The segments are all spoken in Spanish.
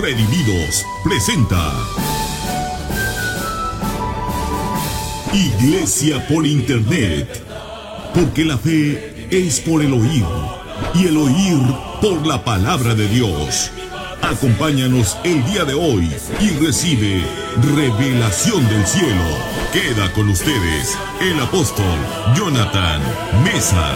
Redimidos presenta Iglesia por Internet. Porque la fe es por el oír y el oír por la palabra de Dios. Acompáñanos el día de hoy y recibe revelación del cielo. Queda con ustedes el apóstol Jonathan Mesa.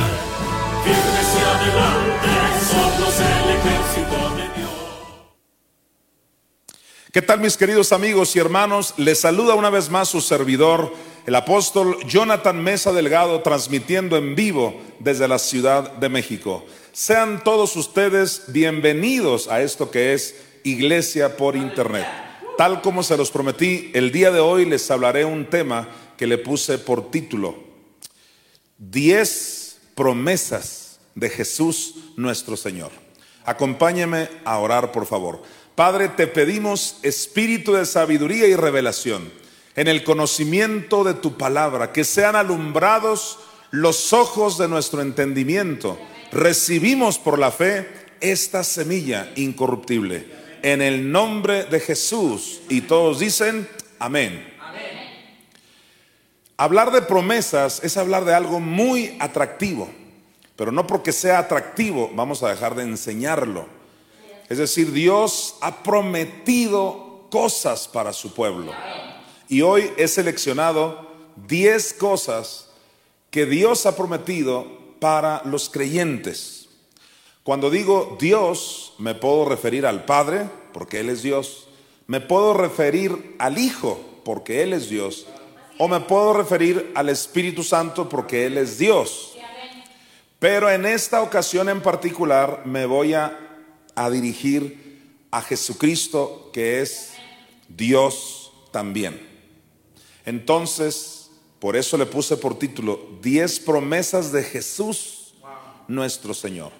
¿Qué tal mis queridos amigos y hermanos? Les saluda una vez más su servidor, el apóstol Jonathan Mesa Delgado, transmitiendo en vivo desde la Ciudad de México. Sean todos ustedes bienvenidos a esto que es Iglesia por Internet. Tal como se los prometí, el día de hoy les hablaré un tema que le puse por título, 10 promesas de Jesús nuestro Señor. Acompáñeme a orar, por favor. Padre, te pedimos espíritu de sabiduría y revelación en el conocimiento de tu palabra, que sean alumbrados los ojos de nuestro entendimiento. Recibimos por la fe esta semilla incorruptible. En el nombre de Jesús. Y todos dicen, amén. Hablar de promesas es hablar de algo muy atractivo, pero no porque sea atractivo vamos a dejar de enseñarlo. Es decir, Dios ha prometido cosas para su pueblo. Y hoy he seleccionado 10 cosas que Dios ha prometido para los creyentes. Cuando digo Dios, me puedo referir al Padre, porque Él es Dios. Me puedo referir al Hijo, porque Él es Dios. O me puedo referir al Espíritu Santo, porque Él es Dios. Pero en esta ocasión en particular me voy a a dirigir a Jesucristo, que es Dios también. Entonces, por eso le puse por título, 10 promesas de Jesús nuestro Señor.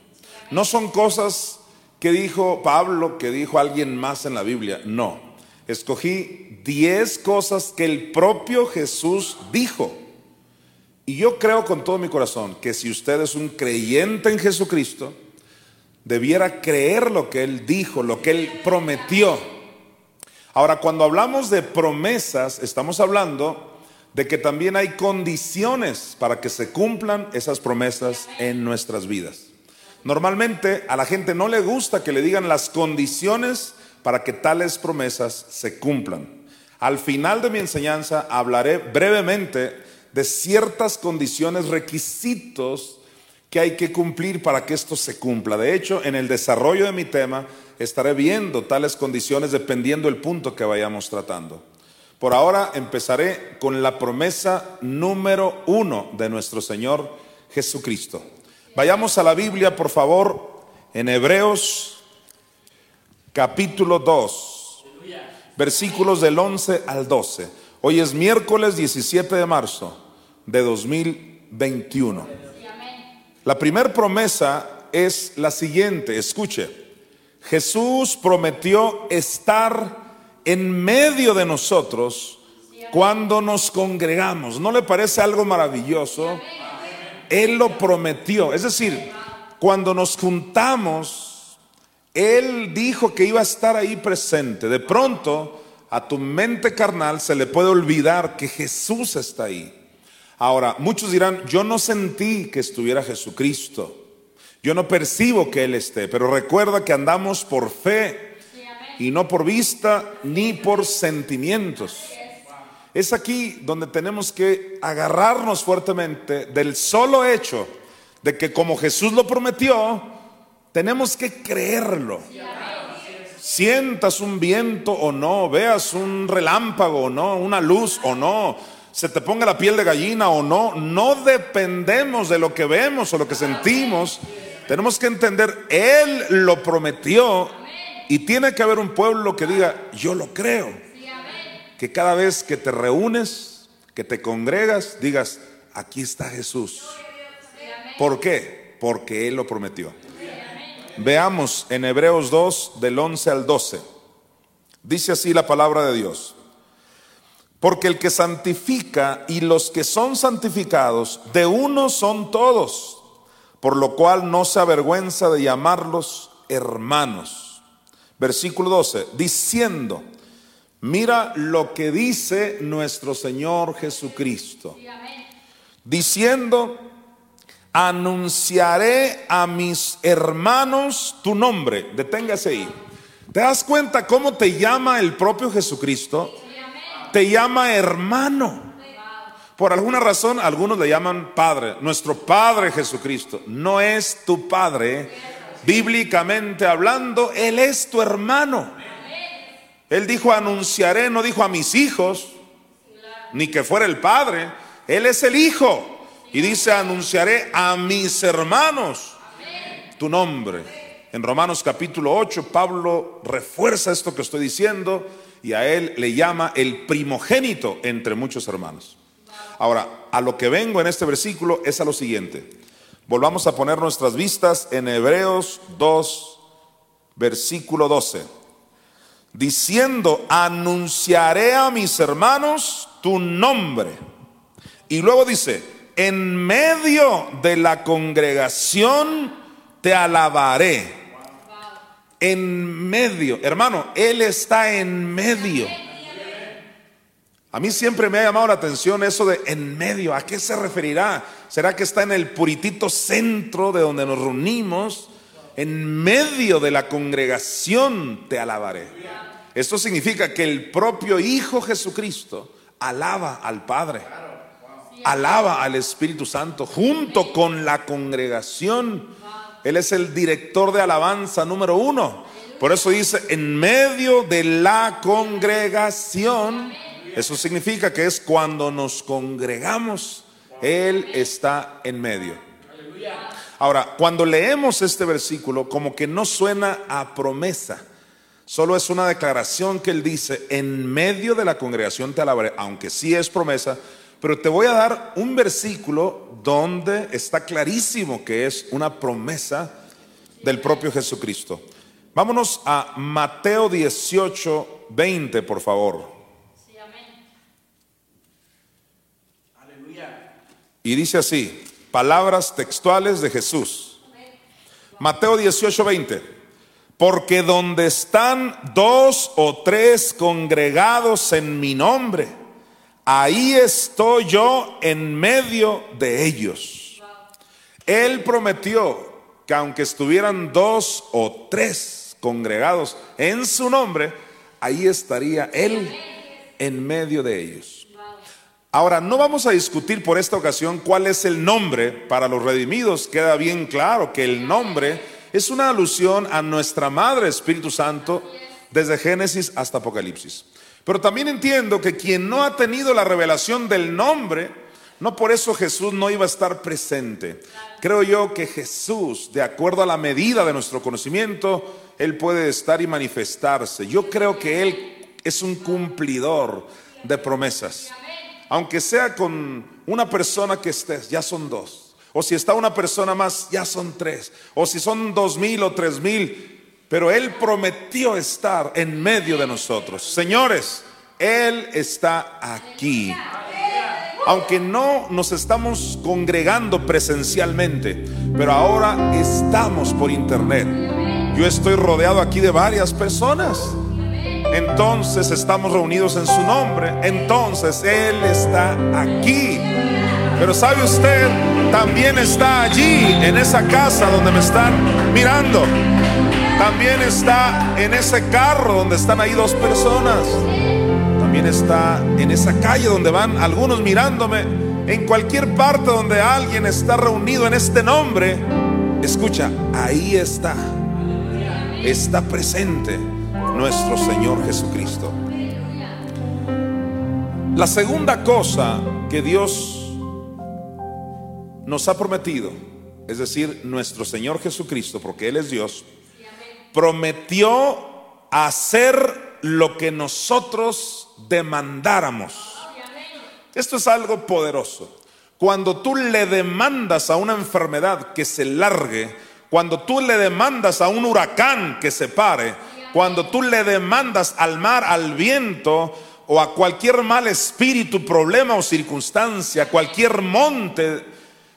No son cosas que dijo Pablo, que dijo alguien más en la Biblia, no. Escogí 10 cosas que el propio Jesús dijo. Y yo creo con todo mi corazón que si usted es un creyente en Jesucristo, debiera creer lo que Él dijo, lo que Él prometió. Ahora, cuando hablamos de promesas, estamos hablando de que también hay condiciones para que se cumplan esas promesas en nuestras vidas. Normalmente a la gente no le gusta que le digan las condiciones para que tales promesas se cumplan. Al final de mi enseñanza hablaré brevemente de ciertas condiciones, requisitos que hay que cumplir para que esto se cumpla. De hecho, en el desarrollo de mi tema estaré viendo tales condiciones dependiendo del punto que vayamos tratando. Por ahora empezaré con la promesa número uno de nuestro Señor Jesucristo. Vayamos a la Biblia, por favor, en Hebreos capítulo 2, versículos del 11 al 12. Hoy es miércoles 17 de marzo de 2021. La primera promesa es la siguiente, escuche, Jesús prometió estar en medio de nosotros cuando nos congregamos. ¿No le parece algo maravilloso? Él lo prometió. Es decir, cuando nos juntamos, Él dijo que iba a estar ahí presente. De pronto, a tu mente carnal se le puede olvidar que Jesús está ahí. Ahora, muchos dirán, yo no sentí que estuviera Jesucristo. Yo no percibo que Él esté, pero recuerda que andamos por fe y no por vista ni por sentimientos. Es aquí donde tenemos que agarrarnos fuertemente del solo hecho de que como Jesús lo prometió, tenemos que creerlo. Sientas un viento o no, veas un relámpago o no, una luz o no, se te ponga la piel de gallina o no, no dependemos de lo que vemos o lo que sentimos. Tenemos que entender, Él lo prometió y tiene que haber un pueblo que diga, yo lo creo. Que cada vez que te reúnes, que te congregas, digas, aquí está Jesús. ¿Por qué? Porque Él lo prometió. Veamos en Hebreos 2 del 11 al 12. Dice así la palabra de Dios. Porque el que santifica y los que son santificados, de uno son todos, por lo cual no se avergüenza de llamarlos hermanos. versículo 12, diciendo, mira lo que dice nuestro Señor Jesucristo, diciendo, anunciaré a mis hermanos tu nombre. Deténgase ahí. ¿Te das cuenta cómo te llama el propio Jesucristo? Te llama hermano. Por alguna razón, algunos le llaman Padre. Nuestro Padre Jesucristo no es tu Padre. Bíblicamente hablando, Él es tu hermano. Él dijo, anunciaré, no dijo a mis hijos, ni que fuera el Padre. Él es el Hijo. Y dice, anunciaré a mis hermanos tu nombre. En Romanos capítulo 8, Pablo refuerza esto que estoy diciendo y a él le llama el primogénito entre muchos hermanos. Ahora, a lo que vengo en este versículo es a lo siguiente. Volvamos a poner nuestras vistas en Hebreos 2, versículo 12. Diciendo, anunciaré a mis hermanos tu nombre. Y luego dice, en medio de la congregación te alabaré. En medio, hermano, Él está en medio. A mí siempre me ha llamado la atención eso de en medio. ¿A qué se referirá? ¿Será que está en el puritito centro de donde nos reunimos? En medio de la congregación te alabaré. Esto significa que el propio Hijo Jesucristo alaba al Padre, alaba al Espíritu Santo junto con la congregación. Él es el director de alabanza número uno. Por eso dice, en medio de la congregación eso significa que es cuando nos congregamos, Él está en medio. Ahora, cuando leemos este versículo, como que no suena a promesa, solo es una declaración que Él dice, en medio de la congregación te alabaré, aunque sí es promesa, pero te voy a dar un versículo donde está clarísimo que es una promesa del propio Jesucristo. Vámonos a Mateo 18, 20, por favor. Y dice así, palabras textuales de Jesús. Mateo 18, 20. Porque donde están dos o tres congregados en mi nombre, ahí estoy yo en medio de ellos. Él prometió que aunque estuvieran dos o tres congregados en su nombre, ahí estaría Él en medio de ellos. Ahora, no vamos a discutir por esta ocasión cuál es el nombre para los redimidos. Queda bien claro que el nombre es una alusión a nuestra Madre Espíritu Santo desde Génesis hasta Apocalipsis. Pero también entiendo que quien no ha tenido la revelación del nombre, no por eso Jesús no iba a estar presente. Creo yo que Jesús, de acuerdo a la medida de nuestro conocimiento, Él puede estar y manifestarse. Yo creo que Él es un cumplidor de promesas aunque sea con una persona que estés, ya son dos. O si está una persona más, ya son tres. O si son dos mil o tres mil. Pero Él prometió estar en medio de nosotros. Señores, Él está aquí. Aunque no nos estamos congregando presencialmente, pero ahora estamos por internet. Yo estoy rodeado aquí de varias personas entonces estamos reunidos en su nombre, entonces Él está aquí. Pero sabe usted, también está allí, en esa casa donde me están mirando. También está en ese carro donde están ahí dos personas. También está en esa calle donde van algunos mirándome. En cualquier parte donde alguien está reunido en este nombre, escucha, ahí está. Está presente nuestro Señor Jesucristo. La segunda cosa que Dios nos ha prometido, es decir, nuestro Señor Jesucristo, porque Él es Dios, prometió hacer lo que nosotros demandáramos. Esto es algo poderoso. Cuando tú le demandas a una enfermedad que se largue, cuando tú le demandas a un huracán que se pare, cuando tú le demandas al mar, al viento o a cualquier mal espíritu, problema o circunstancia, cualquier monte,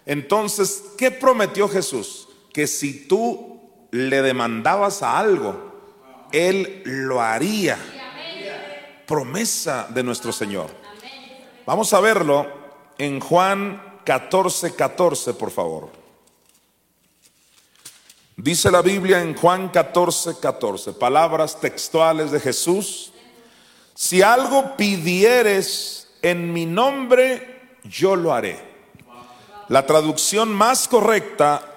entonces, ¿qué prometió Jesús? Que si tú le demandabas a algo, Él lo haría. Promesa de nuestro Señor. Vamos a verlo en Juan 14, 14, por favor. Dice la Biblia en Juan 14, 14, palabras textuales de Jesús. Si algo pidieres en mi nombre, yo lo haré. La traducción más correcta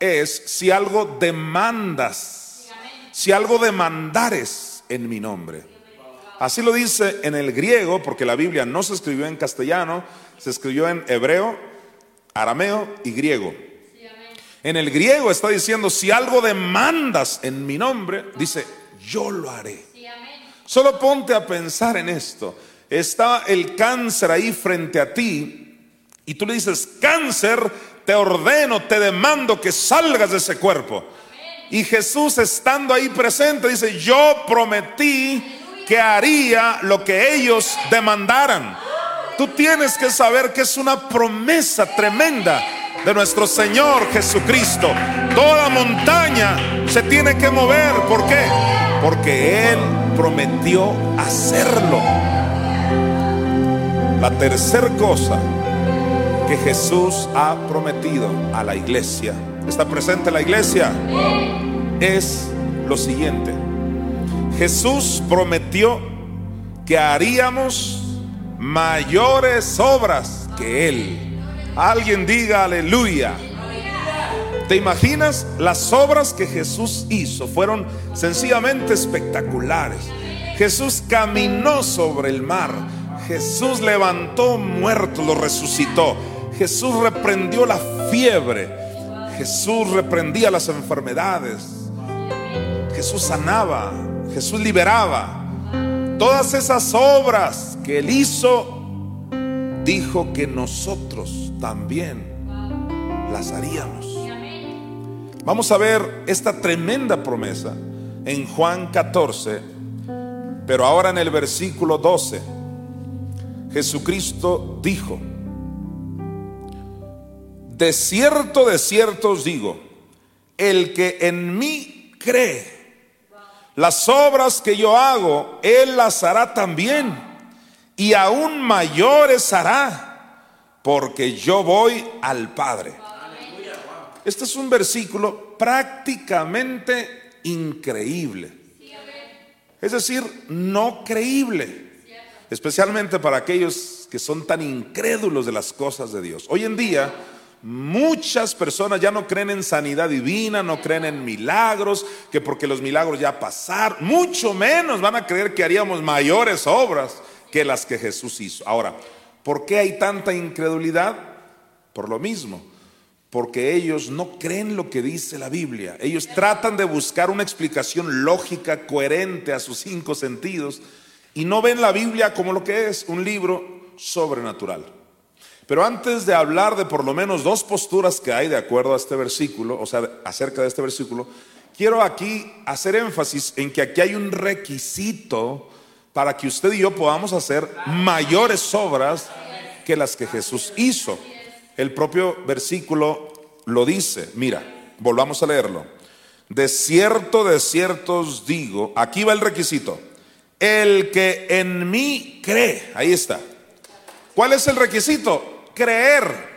es si algo demandas, si algo demandares en mi nombre. Así lo dice en el griego, porque la Biblia no se escribió en castellano, se escribió en hebreo, arameo y griego. En el griego está diciendo, si algo demandas en mi nombre, dice, yo lo haré. Solo ponte a pensar en esto. Está el cáncer ahí frente a ti y tú le dices, cáncer, te ordeno, te demando que salgas de ese cuerpo. Y Jesús estando ahí presente dice, yo prometí que haría lo que ellos demandaran. Tú tienes que saber que es una promesa tremenda de nuestro Señor Jesucristo. Toda montaña se tiene que mover. ¿Por qué? Porque Él prometió hacerlo. La tercera cosa que Jesús ha prometido a la iglesia, está presente la iglesia, es lo siguiente. Jesús prometió que haríamos mayores obras que Él. Alguien diga aleluya. ¿Te imaginas? Las obras que Jesús hizo fueron sencillamente espectaculares. Jesús caminó sobre el mar. Jesús levantó muertos, lo resucitó. Jesús reprendió la fiebre. Jesús reprendía las enfermedades. Jesús sanaba. Jesús liberaba. Todas esas obras que él hizo, dijo que nosotros también las haríamos. Vamos a ver esta tremenda promesa en Juan 14, pero ahora en el versículo 12. Jesucristo dijo, de cierto, de cierto os digo, el que en mí cree, las obras que yo hago, él las hará también, y aún mayores hará, porque yo voy al Padre. Este es un versículo prácticamente increíble. Es decir, no creíble. Especialmente para aquellos que son tan incrédulos de las cosas de Dios. Hoy en día, muchas personas ya no creen en sanidad divina, no creen en milagros, que porque los milagros ya pasaron, mucho menos van a creer que haríamos mayores obras que las que Jesús hizo. Ahora, ¿por qué hay tanta incredulidad? Por lo mismo porque ellos no creen lo que dice la Biblia. Ellos tratan de buscar una explicación lógica, coherente a sus cinco sentidos, y no ven la Biblia como lo que es, un libro sobrenatural. Pero antes de hablar de por lo menos dos posturas que hay de acuerdo a este versículo, o sea, acerca de este versículo, quiero aquí hacer énfasis en que aquí hay un requisito para que usted y yo podamos hacer mayores obras que las que Jesús hizo. El propio versículo lo dice. Mira, volvamos a leerlo. De cierto, de cierto os digo, aquí va el requisito. El que en mí cree, ahí está. ¿Cuál es el requisito? Creer.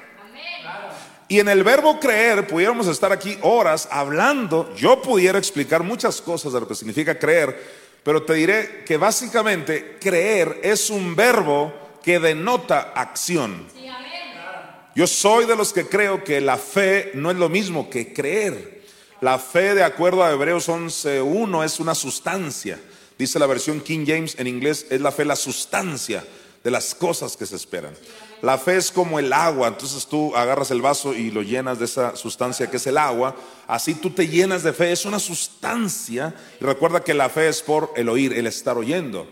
Y en el verbo creer, pudiéramos estar aquí horas hablando, yo pudiera explicar muchas cosas de lo que significa creer, pero te diré que básicamente creer es un verbo que denota acción. Yo soy de los que creo que la fe no es lo mismo que creer. La fe, de acuerdo a Hebreos 11.1, es una sustancia. Dice la versión King James en inglés, es la fe la sustancia de las cosas que se esperan. La fe es como el agua, entonces tú agarras el vaso y lo llenas de esa sustancia que es el agua, así tú te llenas de fe, es una sustancia. Y recuerda que la fe es por el oír, el estar oyendo.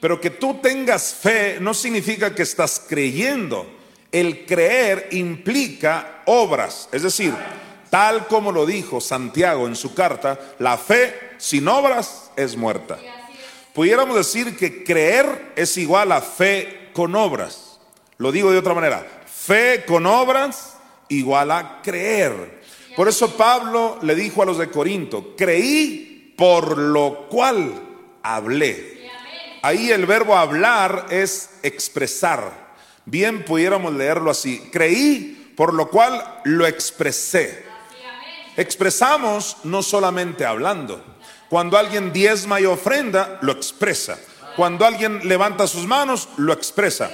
Pero que tú tengas fe no significa que estás creyendo el creer implica obras, es decir, tal como lo dijo Santiago en su carta, la fe sin obras es muerta. Pudiéramos decir que creer es igual a fe con obras. Lo digo de otra manera, fe con obras igual a creer. Por eso Pablo le dijo a los de Corinto, creí por lo cual hablé. Ahí el verbo hablar es expresar. Bien pudiéramos leerlo así. Creí, por lo cual lo expresé. Expresamos no solamente hablando. Cuando alguien diezma y ofrenda, lo expresa. Cuando alguien levanta sus manos, lo expresa.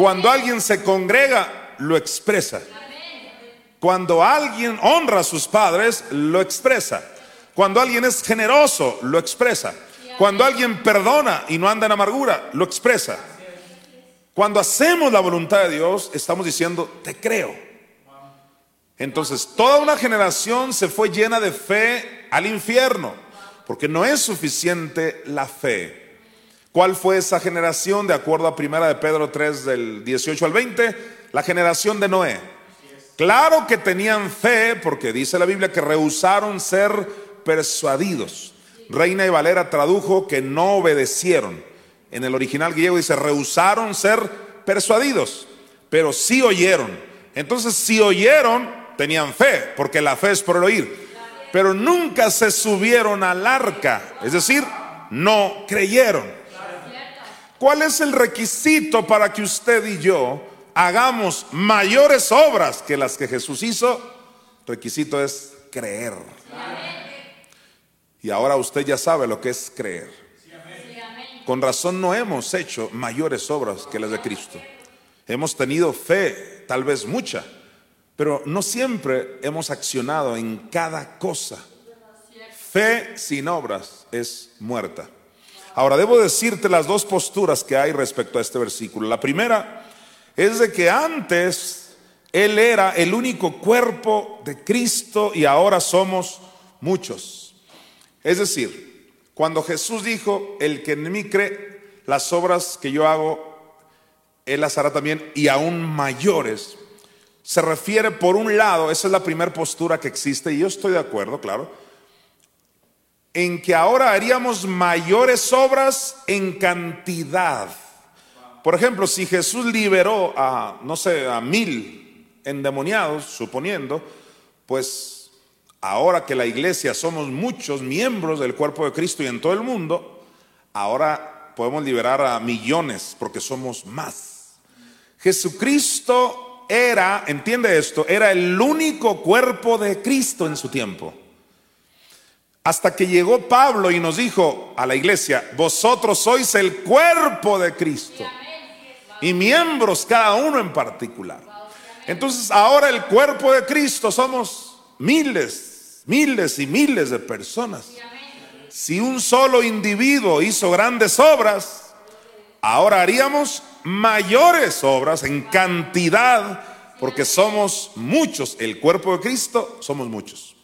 Cuando alguien se congrega, lo expresa. Cuando alguien honra a sus padres, lo expresa. Cuando alguien es generoso, lo expresa. Cuando alguien perdona y no anda en amargura, lo expresa. Cuando hacemos la voluntad de Dios, estamos diciendo, te creo. Entonces, toda una generación se fue llena de fe al infierno, porque no es suficiente la fe. ¿Cuál fue esa generación? De acuerdo a Primera de Pedro 3 del 18 al 20, la generación de Noé. Claro que tenían fe, porque dice la Biblia que rehusaron ser persuadidos. Reina y Valera tradujo que no obedecieron. En el original griego dice, rehusaron ser persuadidos, pero sí oyeron. Entonces, si oyeron, tenían fe, porque la fe es por el oír. Pero nunca se subieron al arca, es decir, no creyeron. ¿Cuál es el requisito para que usted y yo hagamos mayores obras que las que Jesús hizo? Requisito es creer. Y ahora usted ya sabe lo que es creer. Con razón no hemos hecho mayores obras que las de Cristo. Hemos tenido fe, tal vez mucha, pero no siempre hemos accionado en cada cosa. Fe sin obras es muerta. Ahora, debo decirte las dos posturas que hay respecto a este versículo. La primera es de que antes Él era el único cuerpo de Cristo y ahora somos muchos. Es decir, cuando Jesús dijo, el que en mí cree, las obras que yo hago, Él las hará también y aún mayores. Se refiere por un lado, esa es la primera postura que existe y yo estoy de acuerdo, claro, en que ahora haríamos mayores obras en cantidad. Por ejemplo, si Jesús liberó a, no sé, a mil endemoniados, suponiendo, pues ahora que la iglesia somos muchos miembros del cuerpo de Cristo y en todo el mundo, ahora podemos liberar a millones porque somos más. Jesucristo era, entiende esto, era el único cuerpo de Cristo en su tiempo. Hasta que llegó Pablo y nos dijo a la iglesia, vosotros sois el cuerpo de Cristo y miembros cada uno en particular. Entonces ahora el cuerpo de Cristo somos miles, miles y miles de personas. Si un solo individuo hizo grandes obras, ahora haríamos mayores obras en cantidad, porque somos muchos. El cuerpo de Cristo somos muchos.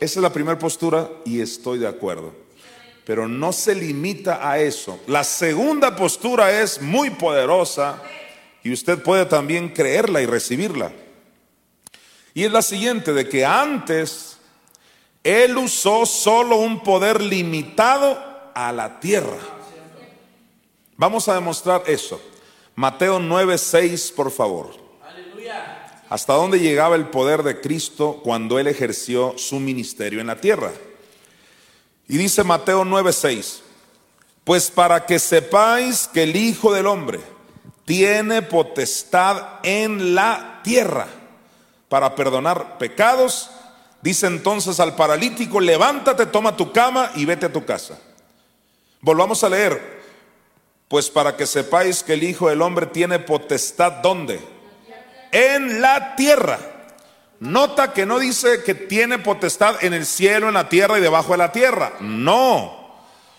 Esa es la primera postura y estoy de acuerdo. Pero no se limita a eso. La segunda postura es muy poderosa y usted puede también creerla y recibirla. Y es la siguiente, de que antes él usó solo un poder limitado a la tierra. Vamos a demostrar eso. Mateo 9:6, por favor. ¿Hasta dónde llegaba el poder de Cristo cuando Él ejerció su ministerio en la tierra? Y dice Mateo 9:6, pues para que sepáis que el Hijo del Hombre tiene potestad en la tierra para perdonar pecados Dice entonces al paralítico, levántate, toma tu cama y vete a tu casa. Volvamos a leer, pues para que sepáis que el Hijo del Hombre tiene potestad, ¿dónde? En la tierra. Nota que no dice que tiene potestad en el cielo, en la tierra y debajo de la tierra. No.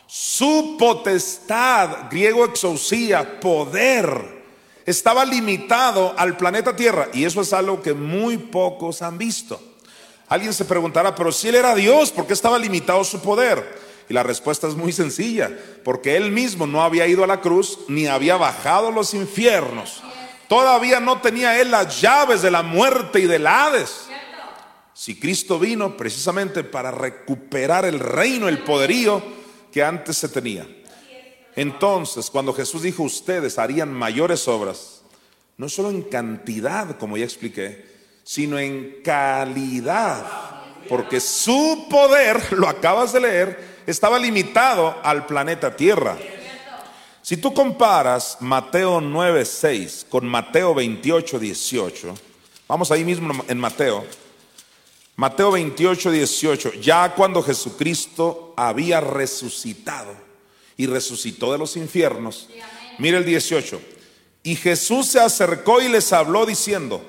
Su potestad, griego exousia, poder, estaba limitado al planeta Tierra. Y eso es algo que muy pocos han visto. Alguien se preguntará, pero si él era Dios, ¿por qué estaba limitado su poder? Y la respuesta es muy sencilla, porque él mismo no había ido a la cruz ni había bajado los infiernos. Todavía no tenía él las llaves de la muerte y del Hades. Si Cristo vino precisamente para recuperar el reino, el poderío que antes se tenía. Entonces, cuando Jesús dijo, ustedes harían mayores obras, no solo en cantidad, como ya expliqué, sino en calidad. Porque su poder, lo acabas de leer, estaba limitado al planeta Tierra. Si tú comparas Mateo 9:6 con Mateo 28:18, vamos ahí mismo en Mateo. Mateo 28:18, ya cuando Jesucristo había resucitado y resucitó de los infiernos. Mire el 18. Y Jesús se acercó y les habló diciendo,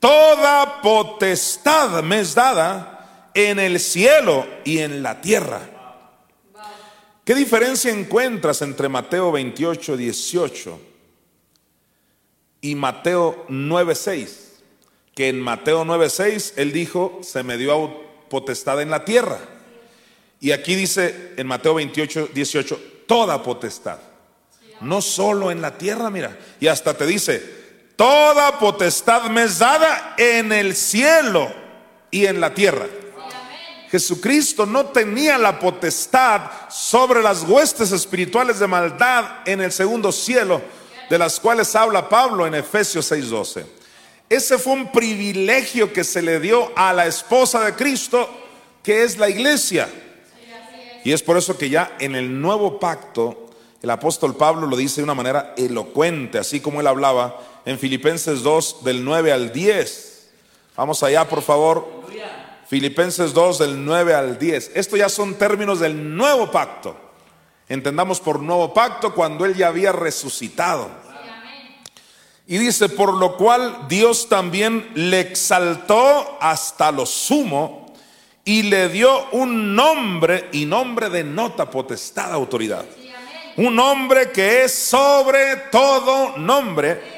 Toda potestad me es dada en el cielo y en la tierra. ¿Qué diferencia encuentras entre Mateo 28, 18 y Mateo 9, 6? Que en Mateo 9, 6 él dijo, se me dio potestad en la tierra. Y aquí dice en Mateo 28, 18, toda potestad. No solo en la tierra, mira. Y hasta te dice, Toda potestad me es dada en el cielo y en la tierra. Jesucristo no tenía la potestad sobre las huestes espirituales de maldad en el segundo cielo, de las cuales habla Pablo en Efesios 6:12. Ese fue un privilegio que se le dio a la esposa de Cristo, que es la iglesia. Y es por eso que ya en el nuevo pacto, el apóstol Pablo lo dice de una manera elocuente, así como él hablaba en Filipenses 2 del 9 al 10. Vamos allá, por favor. Filipenses 2 del 9 al 10. Esto ya son términos del nuevo pacto. Entendamos por nuevo pacto cuando Él ya había resucitado. Y dice, por lo cual Dios también le exaltó hasta lo sumo y le dio un nombre, y nombre de nota potestad, autoridad. Un nombre que es sobre todo nombre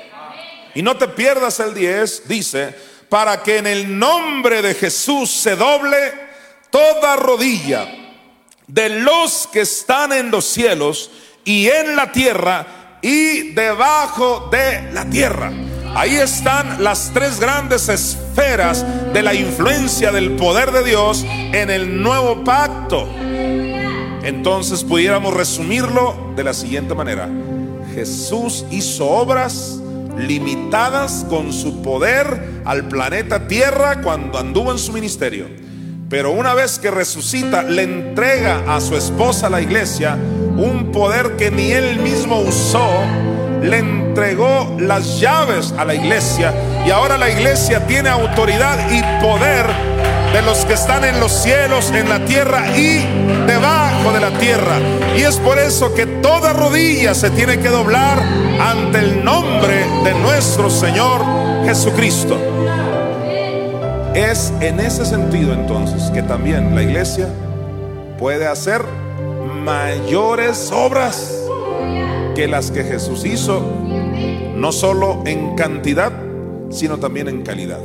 y no te pierdas el 10, dice, para que en el nombre de Jesús se doble toda rodilla de los que están en los cielos y en la tierra y debajo de la tierra. Ahí están las tres grandes esferas de la influencia del poder de Dios en el nuevo pacto. Entonces pudiéramos resumirlo de la siguiente manera. Jesús hizo obras limitadas con su poder al planeta Tierra cuando anduvo en su ministerio. Pero una vez que resucita, le entrega a su esposa, la iglesia, un poder que ni él mismo usó. Le entregó las llaves a la iglesia y ahora la iglesia tiene autoridad y poder de los que están en los cielos, en la tierra y debajo de la tierra. Y es por eso que toda rodilla se tiene que doblar ante el nombre de nuestro Señor Jesucristo. Es en ese sentido entonces que también la iglesia puede hacer mayores obras que las que Jesús hizo, no solo en cantidad, sino también en calidad.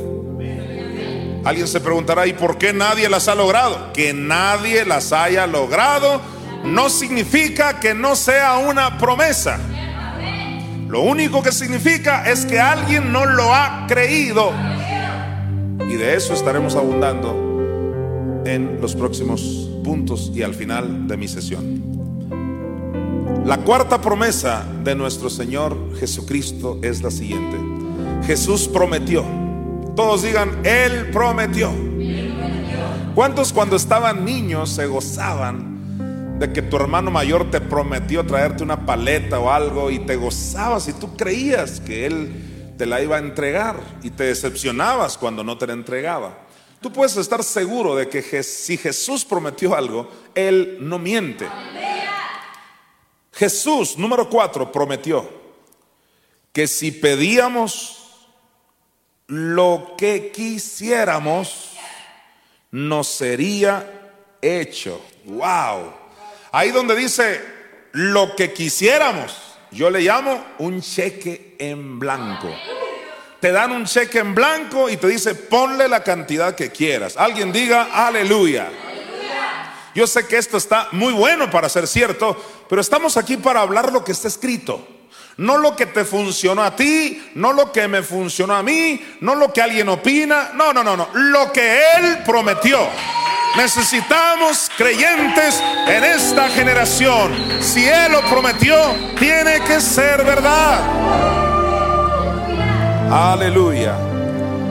Alguien se preguntará, ¿y por qué nadie las ha logrado? Que nadie las haya logrado no significa que no sea una promesa. Lo único que significa es que alguien no lo ha creído. Y de eso estaremos abundando en los próximos puntos y al final de mi sesión. La cuarta promesa de nuestro Señor Jesucristo es la siguiente. Jesús prometió todos digan, Él prometió. ¿Cuántos cuando estaban niños se gozaban de que tu hermano mayor te prometió traerte una paleta o algo y te gozabas y tú creías que Él te la iba a entregar y te decepcionabas cuando no te la entregaba? Tú puedes estar seguro de que si Jesús prometió algo, Él no miente. Jesús, número cuatro, prometió que si pedíamos lo que quisiéramos nos sería hecho. Wow. Ahí donde dice lo que quisiéramos, yo le llamo un cheque en blanco. Te dan un cheque en blanco y te dice ponle la cantidad que quieras. Alguien diga aleluya. Yo sé que esto está muy bueno para ser cierto, pero estamos aquí para hablar lo que está escrito. No lo que te funcionó a ti, no lo que me funcionó a mí, no lo que alguien opina, no, no, no, no, lo que Él prometió. Necesitamos creyentes en esta generación. Si Él lo prometió, tiene que ser verdad. Aleluya.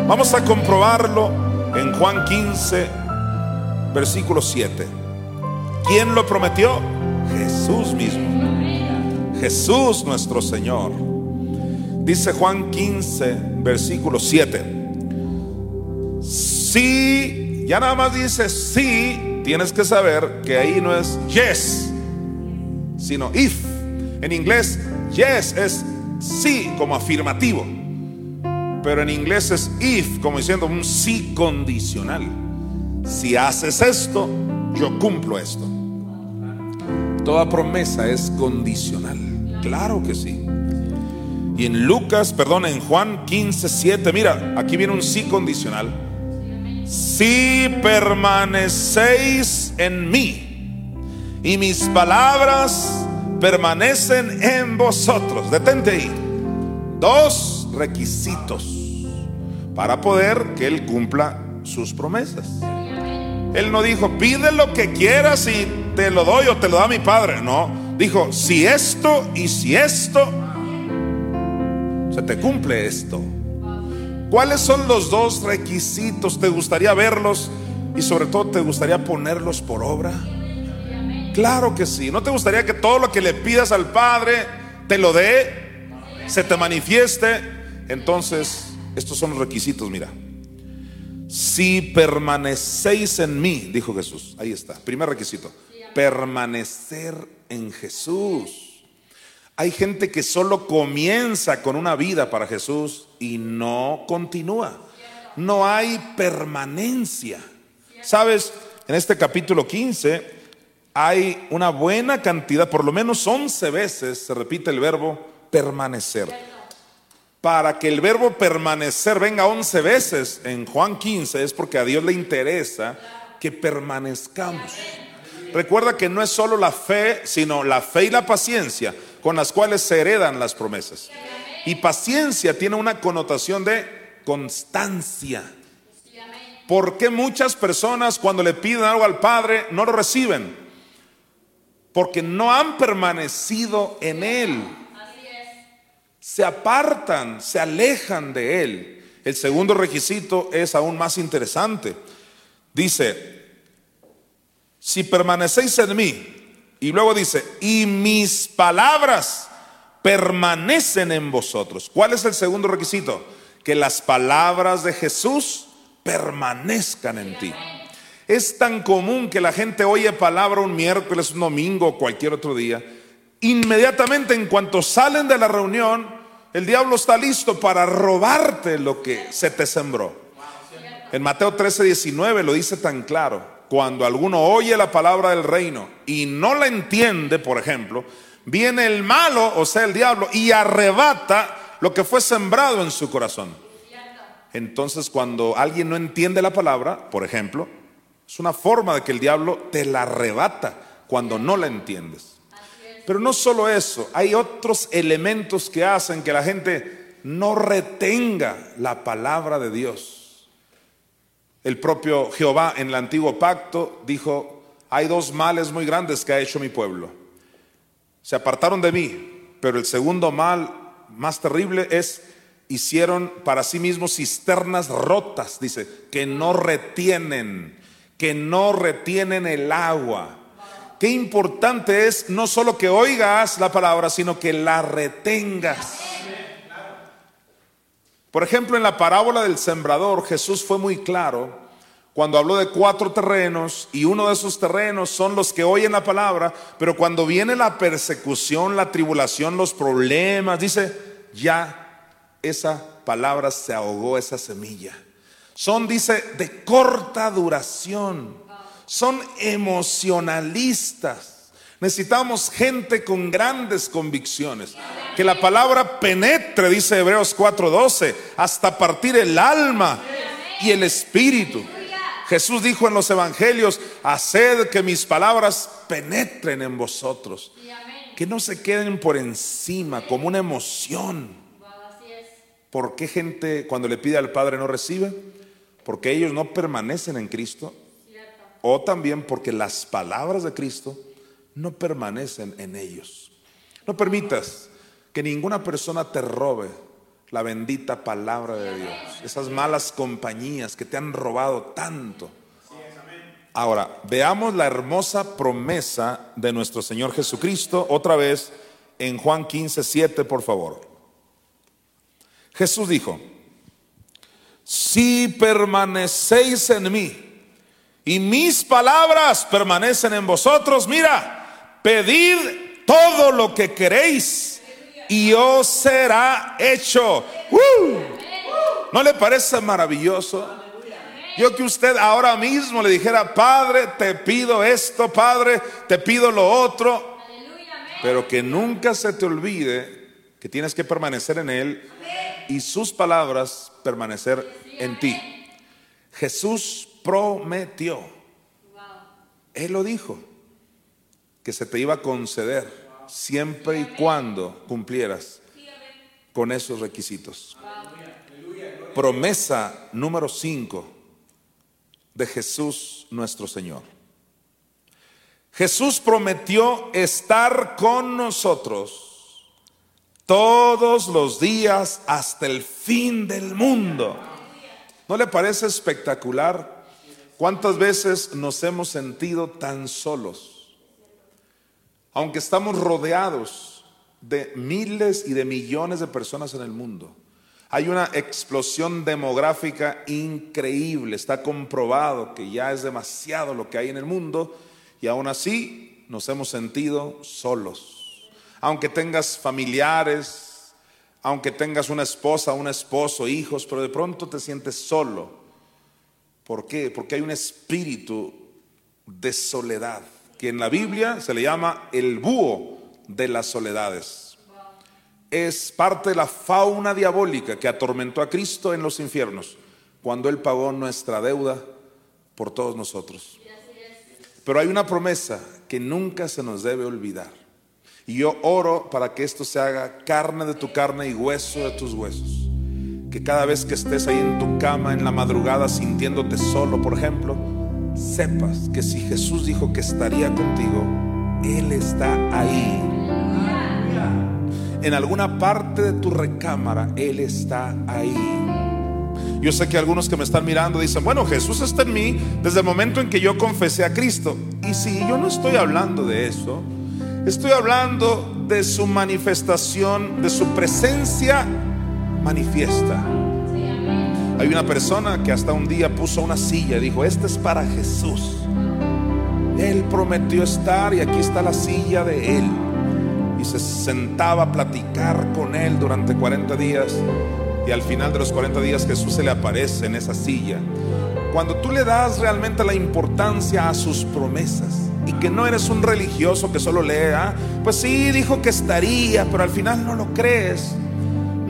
Vamos a comprobarlo en Juan 15, versículo 7. ¿Quién lo prometió? Jesús mismo. Jesús nuestro Señor. Dice Juan 15, versículo 7. Si, ya nada más dice si, tienes que saber que ahí no es yes, sino if. En inglés, yes es sí como afirmativo. Pero en inglés es if, como diciendo un sí condicional. Si haces esto, yo cumplo esto. Toda promesa es condicional. Claro que sí. Y en Lucas, perdón, en Juan 15, 7, mira, aquí viene un sí condicional. Si permanecéis en mí y mis palabras permanecen en vosotros. Detente ahí. Dos requisitos para poder que Él cumpla sus promesas. Él no dijo, pide lo que quieras y te lo doy o te lo da mi padre. No, dijo, si esto y si esto, se te cumple esto. ¿Cuáles son los dos requisitos? ¿Te gustaría verlos y sobre todo te gustaría ponerlos por obra? Claro que sí. ¿No te gustaría que todo lo que le pidas al Padre te lo dé, se te manifieste? Entonces, estos son los requisitos, mira. Si permanecéis en mí, dijo Jesús, ahí está, primer requisito, permanecer en Jesús. Hay gente que solo comienza con una vida para Jesús y no continúa. No hay permanencia. Sabes, en este capítulo 15 hay una buena cantidad, por lo menos 11 veces se repite el verbo permanecer para que el verbo permanecer venga once veces en Juan 15 es porque a Dios le interesa que permanezcamos. Recuerda que no es solo la fe, sino la fe y la paciencia con las cuales se heredan las promesas. Y paciencia tiene una connotación de constancia. ¿Por qué muchas personas cuando le piden algo al Padre no lo reciben? Porque no han permanecido en Él se apartan, se alejan de Él. El segundo requisito es aún más interesante. Dice, si permanecéis en mí, y luego dice, y mis palabras permanecen en vosotros. ¿Cuál es el segundo requisito? Que las palabras de Jesús permanezcan en ti. Es tan común que la gente oye palabra un miércoles, un domingo o cualquier otro día inmediatamente en cuanto salen de la reunión, el diablo está listo para robarte lo que se te sembró. En Mateo 13, 19 lo dice tan claro. Cuando alguno oye la palabra del reino y no la entiende, por ejemplo, viene el malo, o sea, el diablo, y arrebata lo que fue sembrado en su corazón. Entonces, cuando alguien no entiende la palabra, por ejemplo, es una forma de que el diablo te la arrebata cuando no la entiendes. Pero no solo eso, hay otros elementos que hacen que la gente no retenga la palabra de Dios. El propio Jehová en el antiguo pacto dijo, hay dos males muy grandes que ha hecho mi pueblo. Se apartaron de mí, pero el segundo mal más terrible es hicieron para sí mismos cisternas rotas, dice, que no retienen, que no retienen el agua. Qué importante es no solo que oigas la palabra, sino que la retengas. Por ejemplo, en la parábola del sembrador, Jesús fue muy claro cuando habló de cuatro terrenos y uno de esos terrenos son los que oyen la palabra, pero cuando viene la persecución, la tribulación, los problemas, dice, ya esa palabra se ahogó, esa semilla. Son, dice, de corta duración son emocionalistas. Necesitamos gente con grandes convicciones. Que la palabra penetre, dice Hebreos 4:12, hasta partir el alma y el espíritu. Jesús dijo en los evangelios, haced que mis palabras penetren en vosotros. Que no se queden por encima como una emoción. ¿Por qué gente cuando le pide al Padre no recibe? Porque ellos no permanecen en Cristo o también porque las palabras de Cristo no permanecen en ellos. No permitas que ninguna persona te robe la bendita palabra de Dios. Esas malas compañías que te han robado tanto. Ahora, veamos la hermosa promesa de nuestro Señor Jesucristo otra vez en Juan 15, 7, por favor. Jesús dijo, si permanecéis en mí y mis palabras permanecen en vosotros, mira, pedid todo lo que queréis y os será hecho. ¿No le parece maravilloso? Yo que usted ahora mismo le dijera, Padre, te pido esto, Padre, te pido lo otro, pero que nunca se te olvide que tienes que permanecer en Él y sus palabras permanecer en ti. Jesús prometió, Él lo dijo, que se te iba a conceder siempre y cuando cumplieras con esos requisitos. Promesa número 5 de Jesús nuestro Señor. Jesús prometió estar con nosotros todos los días hasta el fin del mundo. ¿No le parece espectacular? ¿Cuántas veces nos hemos sentido tan solos? Aunque estamos rodeados de miles y de millones de personas en el mundo. Hay una explosión demográfica increíble, está comprobado que ya es demasiado lo que hay en el mundo y aún así nos hemos sentido solos. Aunque tengas familiares, aunque tengas una esposa, un esposo, hijos, pero de pronto te sientes solo. ¿Por qué? Porque hay un espíritu de soledad, que en la Biblia se le llama el búho de las soledades es parte de la fauna diabólica que atormentó a Cristo en los infiernos cuando Él pagó nuestra deuda por todos nosotros. Pero hay una promesa que nunca se nos debe olvidar. Y yo oro para que esto se haga carne de tu carne y hueso de tus huesos. Que cada vez que estés ahí en tu cama en la madrugada sintiéndote solo, por ejemplo, sepas que si Jesús dijo que estaría contigo, Él está ahí en alguna parte de tu recámara, Él está ahí. Yo sé que algunos que me están mirando dicen, bueno, Jesús está en mí desde el momento en que yo confesé a Cristo. Y si yo no estoy hablando de eso, estoy hablando de su manifestación, de su presencia manifiesta. Hay una persona que hasta un día puso una silla y dijo, esta es para Jesús. Él prometió estar y aquí está la silla de Él se sentaba a platicar con él durante 40 días. Y al final de los 40 días Jesús se le aparece en esa silla. Cuando tú le das realmente la importancia a sus promesas y que no eres un religioso que solo lea, pues sí, dijo que estaría, pero al final no lo crees.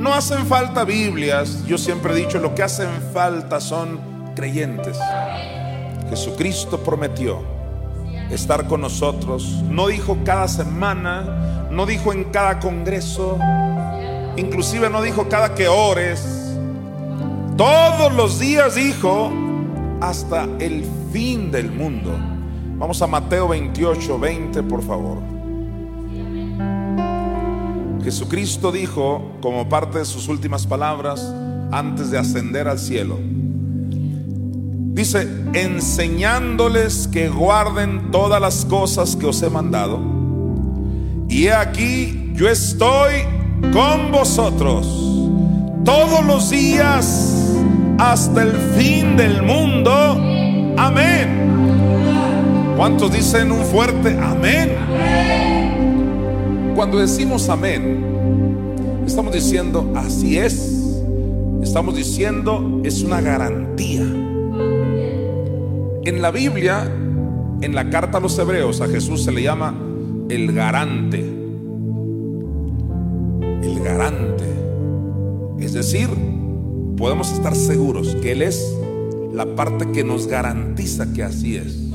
No hacen falta Biblias, yo siempre he dicho, lo que hacen falta son creyentes. Jesucristo prometió estar con nosotros, no dijo cada semana, no dijo en cada congreso, inclusive no dijo cada que ores. Todos los días dijo hasta el fin del mundo. Vamos a Mateo 28, 20, por favor. Jesucristo dijo, como parte de sus últimas palabras, antes de ascender al cielo, dice, enseñándoles que guarden todas las cosas que os he mandado y aquí yo estoy con vosotros todos los días hasta el fin del mundo. Amén. ¿Cuántos dicen un fuerte amén? Cuando decimos amén, estamos diciendo así es. Estamos diciendo es una garantía. En la Biblia, en la carta a los hebreos, a Jesús se le llama el garante. El garante. Es decir, podemos estar seguros que Él es la parte que nos garantiza que así es.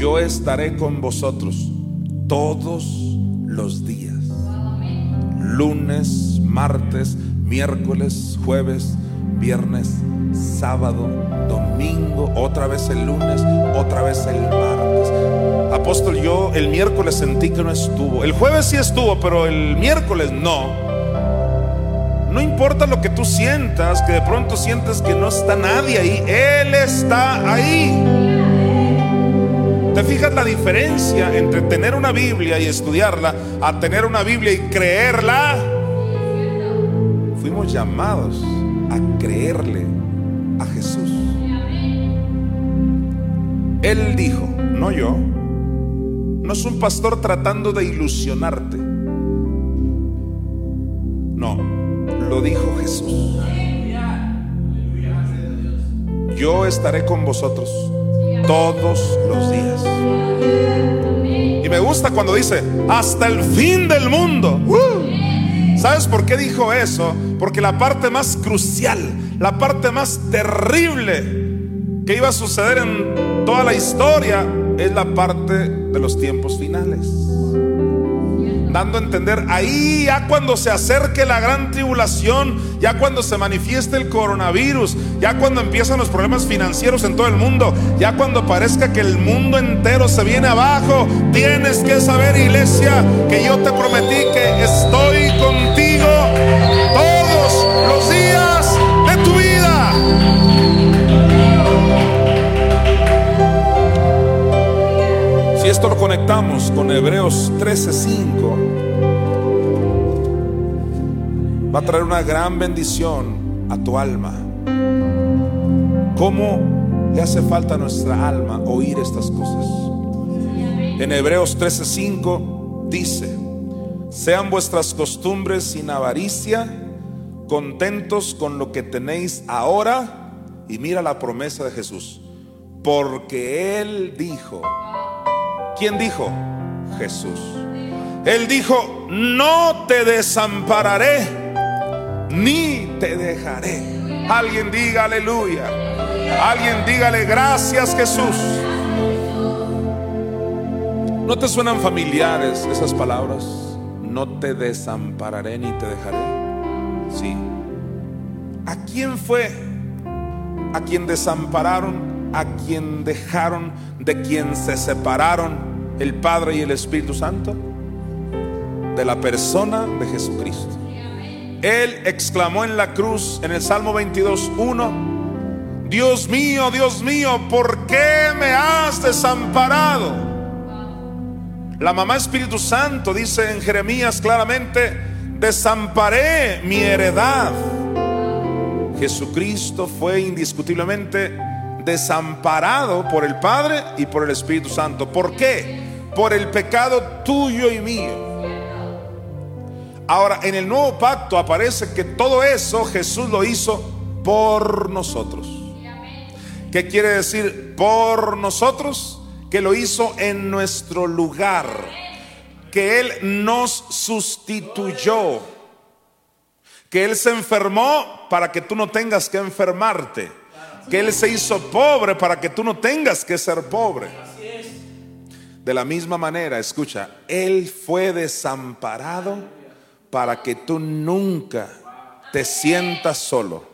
Yo estaré con vosotros todos los días. Lunes, martes, miércoles, jueves, viernes, sábado, domingo, otra vez el lunes, otra vez el martes. Apóstol, yo el miércoles sentí que no estuvo. El jueves sí estuvo, pero el miércoles no. No importa lo que tú sientas, que de pronto sientes que no está nadie ahí. Él está ahí. ¿Te fijas la diferencia entre tener una Biblia y estudiarla a tener una Biblia y creerla? Fuimos llamados a creerle a Jesús. Él dijo, no yo. No es un pastor tratando de ilusionarte. No, lo dijo Jesús. Yo estaré con vosotros todos los días. Y me gusta cuando dice, hasta el fin del mundo. ¡Uh! ¿Sabes por qué dijo eso? Porque la parte más crucial, la parte más terrible que iba a suceder en toda la historia es la parte de los tiempos finales dando a entender ahí ya cuando se acerque la gran tribulación, ya cuando se manifieste el coronavirus, ya cuando empiezan los problemas financieros en todo el mundo, ya cuando parezca que el mundo entero se viene abajo, tienes que saber iglesia que yo te prometí que estoy contigo esto lo conectamos con Hebreos 13:5, va a traer una gran bendición a tu alma. ¿Cómo le hace falta a nuestra alma oír estas cosas? En Hebreos 13:5 dice, sean vuestras costumbres sin avaricia, contentos con lo que tenéis ahora, y mira la promesa de Jesús, porque Él dijo, ¿Quién dijo? Jesús. Él dijo, no te desampararé, ni te dejaré. Alguien diga aleluya. Alguien dígale gracias Jesús. ¿No te suenan familiares esas palabras? No te desampararé ni te dejaré. Sí. ¿A quién fue? ¿A quien desampararon? ¿A quien dejaron? ¿De quien se separaron? El Padre y el Espíritu Santo? De la persona de Jesucristo. Él exclamó en la cruz en el Salmo 22, 1, Dios mío, Dios mío, ¿por qué me has desamparado? La mamá Espíritu Santo dice en Jeremías claramente, desamparé mi heredad. Jesucristo fue indiscutiblemente desamparado por el Padre y por el Espíritu Santo. ¿Por qué? Por el pecado tuyo y mío. Ahora, en el nuevo pacto aparece que todo eso Jesús lo hizo por nosotros. ¿Qué quiere decir por nosotros? Que lo hizo en nuestro lugar. Que Él nos sustituyó. Que Él se enfermó para que tú no tengas que enfermarte que Él se hizo pobre para que tú no tengas que ser pobre. De la misma manera, escucha, Él fue desamparado para que tú nunca te sientas solo.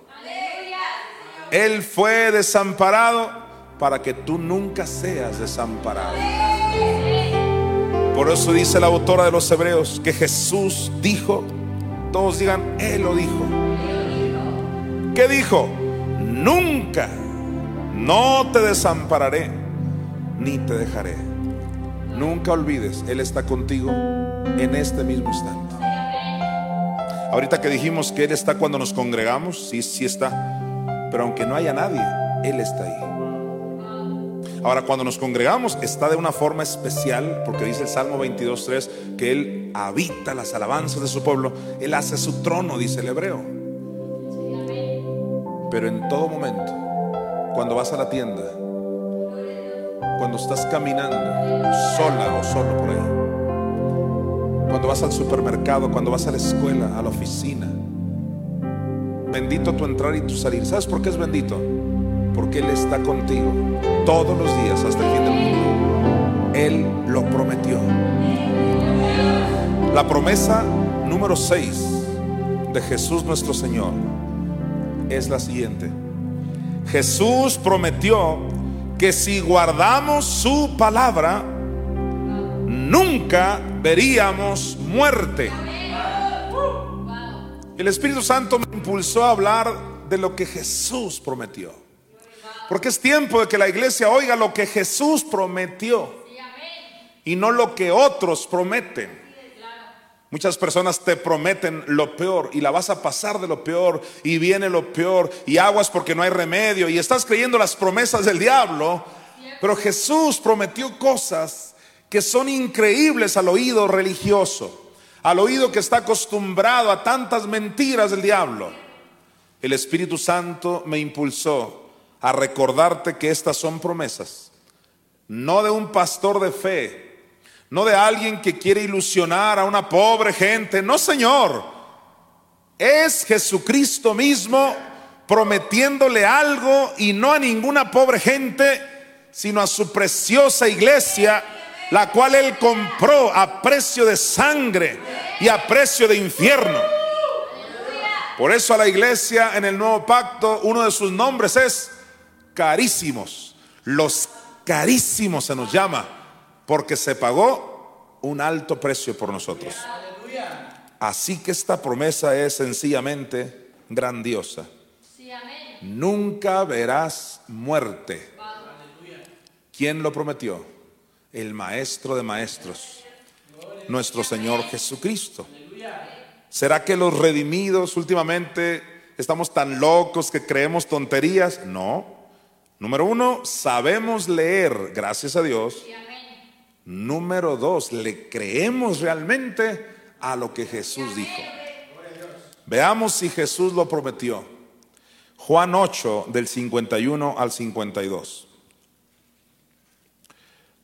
Él fue desamparado para que tú nunca seas desamparado. Por eso dice la autora de los Hebreos que Jesús dijo, todos digan, Él lo dijo. ¿Qué dijo? nunca, no te desampararé, ni te dejaré. Nunca olvides, Él está contigo en este mismo instante. Ahorita que dijimos que Él está cuando nos congregamos, sí, sí está, pero aunque no haya nadie, Él está ahí. Ahora, cuando nos congregamos, está de una forma especial, porque dice el Salmo 22.3 que Él habita las alabanzas de su pueblo, Él hace su trono, dice el hebreo. Pero en todo momento, cuando vas a la tienda, cuando estás caminando sola o solo por ahí, cuando vas al supermercado, cuando vas a la escuela, a la oficina, bendito tu entrar y tu salir. ¿Sabes por qué es bendito? Porque Él está contigo todos los días hasta el fin del mundo. Él lo prometió. La promesa número 6 de Jesús nuestro Señor es la siguiente. Jesús prometió que si guardamos su palabra, nunca veríamos muerte. El Espíritu Santo me impulsó a hablar de lo que Jesús prometió. Porque es tiempo de que la iglesia oiga lo que Jesús prometió y no lo que otros prometen. Muchas personas te prometen lo peor y la vas a pasar de lo peor y viene lo peor y aguas porque no hay remedio y estás creyendo las promesas del diablo. Pero Jesús prometió cosas que son increíbles al oído religioso, al oído que está acostumbrado a tantas mentiras del diablo. El Espíritu Santo me impulsó a recordarte que estas son promesas, no de un pastor de fe, no de alguien que quiere ilusionar a una pobre gente, no Señor, es Jesucristo mismo prometiéndole algo y no a ninguna pobre gente, sino a su preciosa iglesia, la cual Él compró a precio de sangre y a precio de infierno. Por eso a la iglesia en el nuevo pacto, uno de sus nombres es carísimos. Los carísimos se nos llama porque se pagó un alto precio por nosotros. Así que esta promesa es sencillamente grandiosa. Nunca verás muerte. ¿Quién lo prometió? El Maestro de Maestros, nuestro Señor Jesucristo. ¿Será que los redimidos últimamente estamos tan locos que creemos tonterías? No. Número uno, sabemos leer, gracias a Dios. Número dos, le creemos realmente a lo que Jesús dijo. Veamos si Jesús lo prometió. Juan 8, del 51 al 52.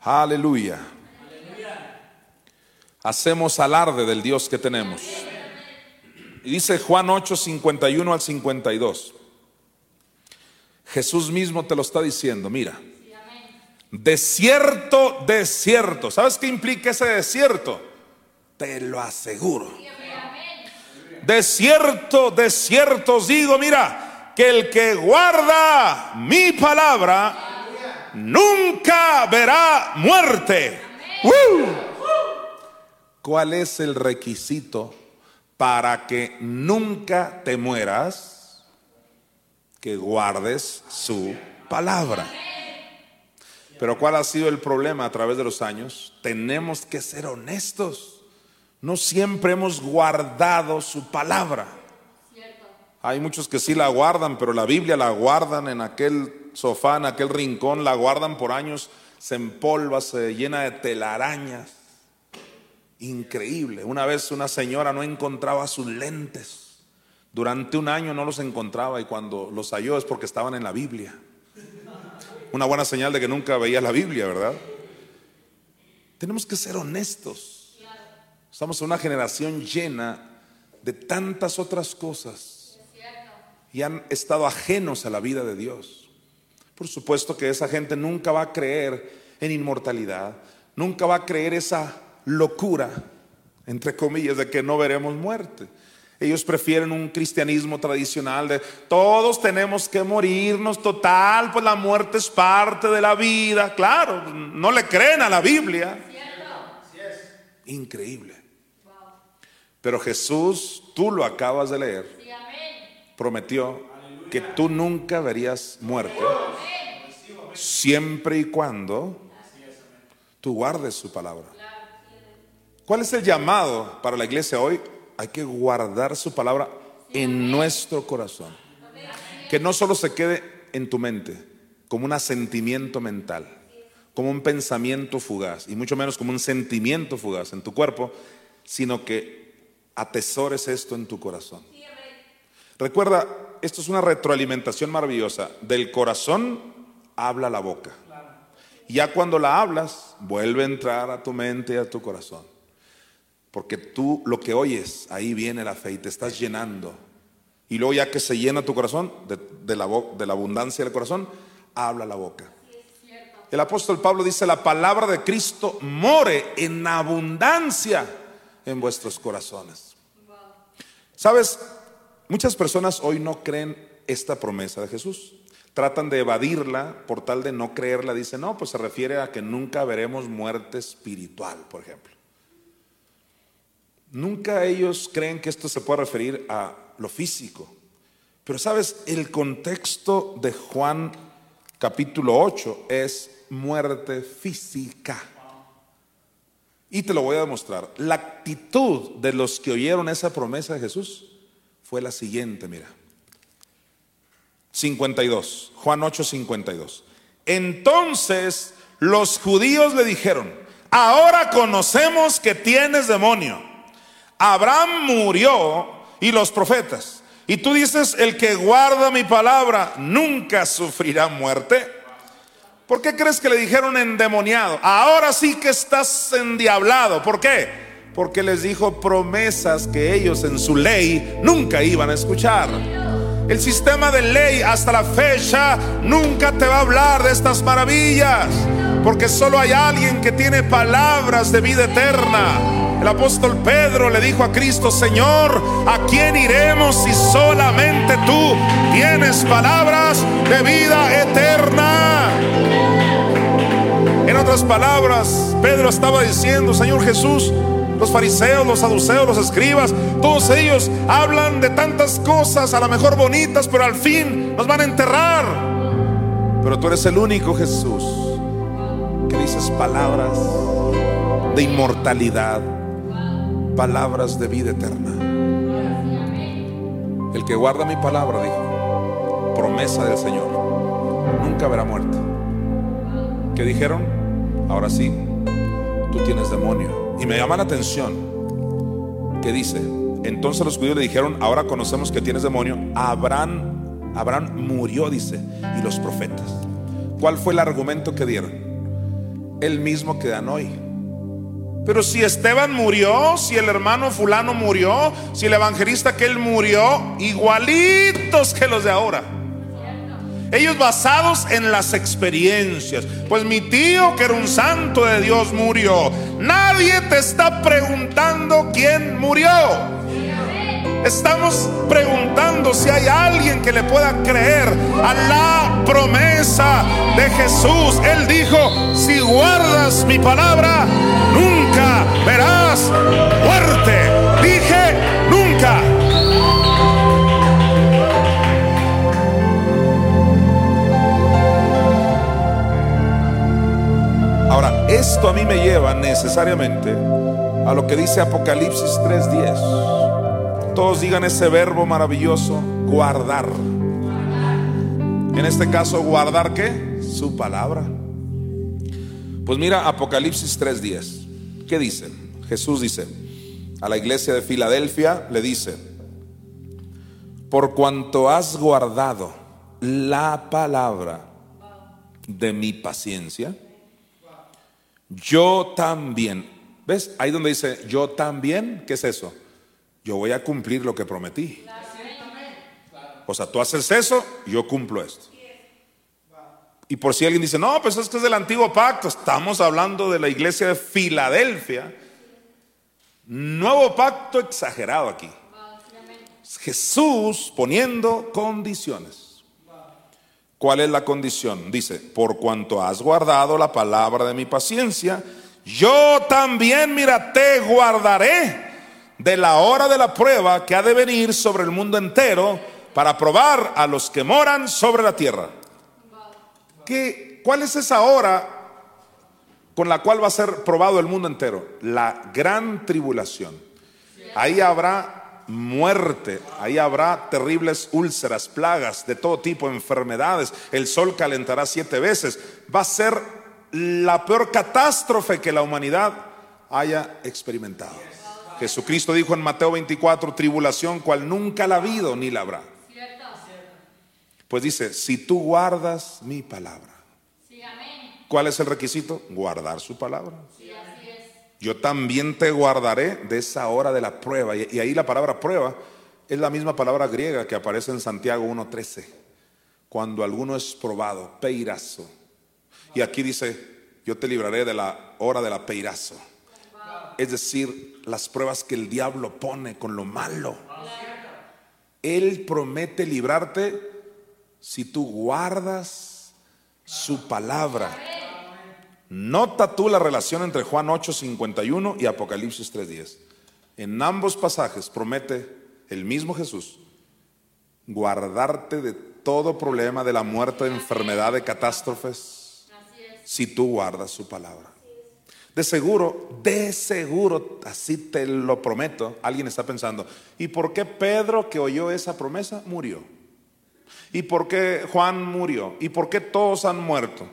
Aleluya. Hacemos alarde del Dios que tenemos. Y dice Juan 8, 51 al 52. Jesús mismo te lo está diciendo, mira. Desierto, desierto. ¿Sabes qué implica ese desierto? Te lo aseguro. Desierto, desierto os digo, mira, que el que guarda mi palabra nunca verá muerte. ¿Cuál es el requisito para que nunca te mueras? que guardes su palabra. Pero ¿cuál ha sido el problema a través de los años? Tenemos que ser honestos. No siempre hemos guardado su palabra. Hay muchos que sí la guardan, pero la Biblia la guardan en aquel sofá, en aquel rincón, la guardan por años, se empolva, se llena de telarañas. Increíble. Una vez una señora no encontraba sus lentes durante un año no los encontraba y cuando los halló es porque estaban en la Biblia. Una buena señal de que nunca veía la Biblia, ¿verdad? Tenemos que ser honestos. Estamos en una generación llena de tantas otras cosas y han estado ajenos a la vida de Dios. Por supuesto que esa gente nunca va a creer en inmortalidad, nunca va a creer esa locura, entre comillas, de que no veremos muerte. Ellos prefieren un cristianismo tradicional de todos tenemos que morirnos, total, pues la muerte es parte de la vida. Claro, no le creen a la Biblia. Increíble. Pero Jesús, tú lo acabas de leer, prometió que tú nunca verías muerte, siempre y cuando tú guardes su palabra. ¿Cuál es el llamado para la iglesia hoy? Hay que guardar su palabra en nuestro corazón. Que no solo se quede en tu mente, como un asentimiento mental, como un pensamiento fugaz, y mucho menos como un sentimiento fugaz en tu cuerpo, sino que atesores esto en tu corazón. Recuerda, esto es una retroalimentación maravillosa. Del corazón habla la boca. Ya cuando la hablas, vuelve a entrar a tu mente y a tu corazón. Porque tú lo que oyes, ahí viene la fe y te estás llenando. Y luego ya que se llena tu corazón, de, la, de la abundancia del corazón, habla la boca. El apóstol Pablo dice, la palabra de Cristo more en abundancia en vuestros corazones. Sabes, muchas personas hoy no creen esta promesa de Jesús. Tratan de evadirla por tal de no creerla. Dicen, no, pues se refiere a que nunca veremos muerte espiritual, por ejemplo. Nunca ellos creen que esto se pueda referir a lo físico. Pero sabes, el contexto de Juan capítulo 8 es muerte física. Y te lo voy a demostrar. La actitud de los que oyeron esa promesa de Jesús fue la siguiente, mira. 52, Juan 8, 52. Entonces los judíos le dijeron, ahora conocemos que tienes demonio. Abraham murió y los profetas. Y tú dices, el que guarda mi palabra nunca sufrirá muerte. ¿Por qué crees que le dijeron endemoniado? Ahora sí que estás endiablado. ¿Por qué? Porque les dijo promesas que ellos en su ley nunca iban a escuchar. El sistema de ley hasta la fecha nunca te va a hablar de estas maravillas. Porque solo hay alguien que tiene palabras de vida eterna. El apóstol Pedro le dijo a Cristo, Señor, ¿a quién iremos si solamente tú tienes palabras de vida eterna? En otras palabras, Pedro estaba diciendo, Señor Jesús, los fariseos, los saduceos, los escribas, todos ellos hablan de tantas cosas, a lo mejor bonitas, pero al fin nos van a enterrar. Pero tú eres el único Jesús que dices palabras de inmortalidad, palabras de vida eterna. El que guarda mi palabra, dijo, promesa del Señor, nunca verá muerte. ¿Qué dijeron? Ahora sí, tú tienes demonio. Y me llama la atención que dice, entonces los judíos le dijeron, ahora conocemos que tienes demonio. Abraham, Abraham murió, dice, y los profetas. ¿Cuál fue el argumento que dieron? El mismo que dan hoy. Pero si Esteban murió, si el hermano fulano murió, si el evangelista aquel murió, igualitos que los de ahora. Ellos basados en las experiencias. Pues mi tío, que era un santo de Dios, murió. Nadie te está preguntando quién murió. Estamos preguntando si hay alguien que le pueda creer a la promesa de Jesús. Él dijo, si guardas mi palabra, nunca verás muerte. Dije, nunca. Ahora, esto a mí me lleva necesariamente a lo que dice Apocalipsis 3:10. Todos digan ese verbo maravilloso, guardar. En este caso, guardar qué? Su palabra. Pues mira Apocalipsis 3:10. ¿Qué dice? Jesús dice, a la iglesia de Filadelfia le dice, por cuanto has guardado la palabra de mi paciencia, yo también. ¿Ves? Ahí donde dice, yo también, ¿qué es eso? Yo voy a cumplir lo que prometí. O sea, tú haces eso, yo cumplo esto. Y por si alguien dice, no, pues esto es del antiguo pacto, estamos hablando de la iglesia de Filadelfia. Nuevo pacto exagerado aquí. Jesús poniendo condiciones. ¿Cuál es la condición? Dice, por cuanto has guardado la palabra de mi paciencia, yo también, mira, te guardaré de la hora de la prueba que ha de venir sobre el mundo entero para probar a los que moran sobre la tierra. ¿Qué, ¿Cuál es esa hora con la cual va a ser probado el mundo entero? La gran tribulación. Ahí habrá muerte, ahí habrá terribles úlceras, plagas de todo tipo, enfermedades. El sol calentará siete veces. Va a ser la peor catástrofe que la humanidad haya experimentado. Jesucristo dijo en Mateo 24, tribulación cual nunca la ha habido ni la habrá. Pues dice, si tú guardas mi palabra. ¿Cuál es el requisito? Guardar su palabra. Yo también te guardaré de esa hora de la prueba. Y, ahí la palabra prueba es la misma palabra griega que aparece en Santiago 1.13. Cuando alguno es probado, peirazo. Y aquí dice, yo te libraré de la hora de la peirazo. Es decir, las pruebas que el diablo pone con lo malo. Él promete librarte si tú guardas su palabra. Nota tú la relación entre Juan 8:51 y Apocalipsis 3:10. En ambos pasajes promete el mismo Jesús guardarte de todo problema, de la muerte, de enfermedad, de catástrofes, si tú guardas su palabra. De seguro, de seguro, así te lo prometo, alguien está pensando, ¿y por qué Pedro que oyó esa promesa murió? ¿Y por qué Juan murió? ¿Y por qué todos han muerto?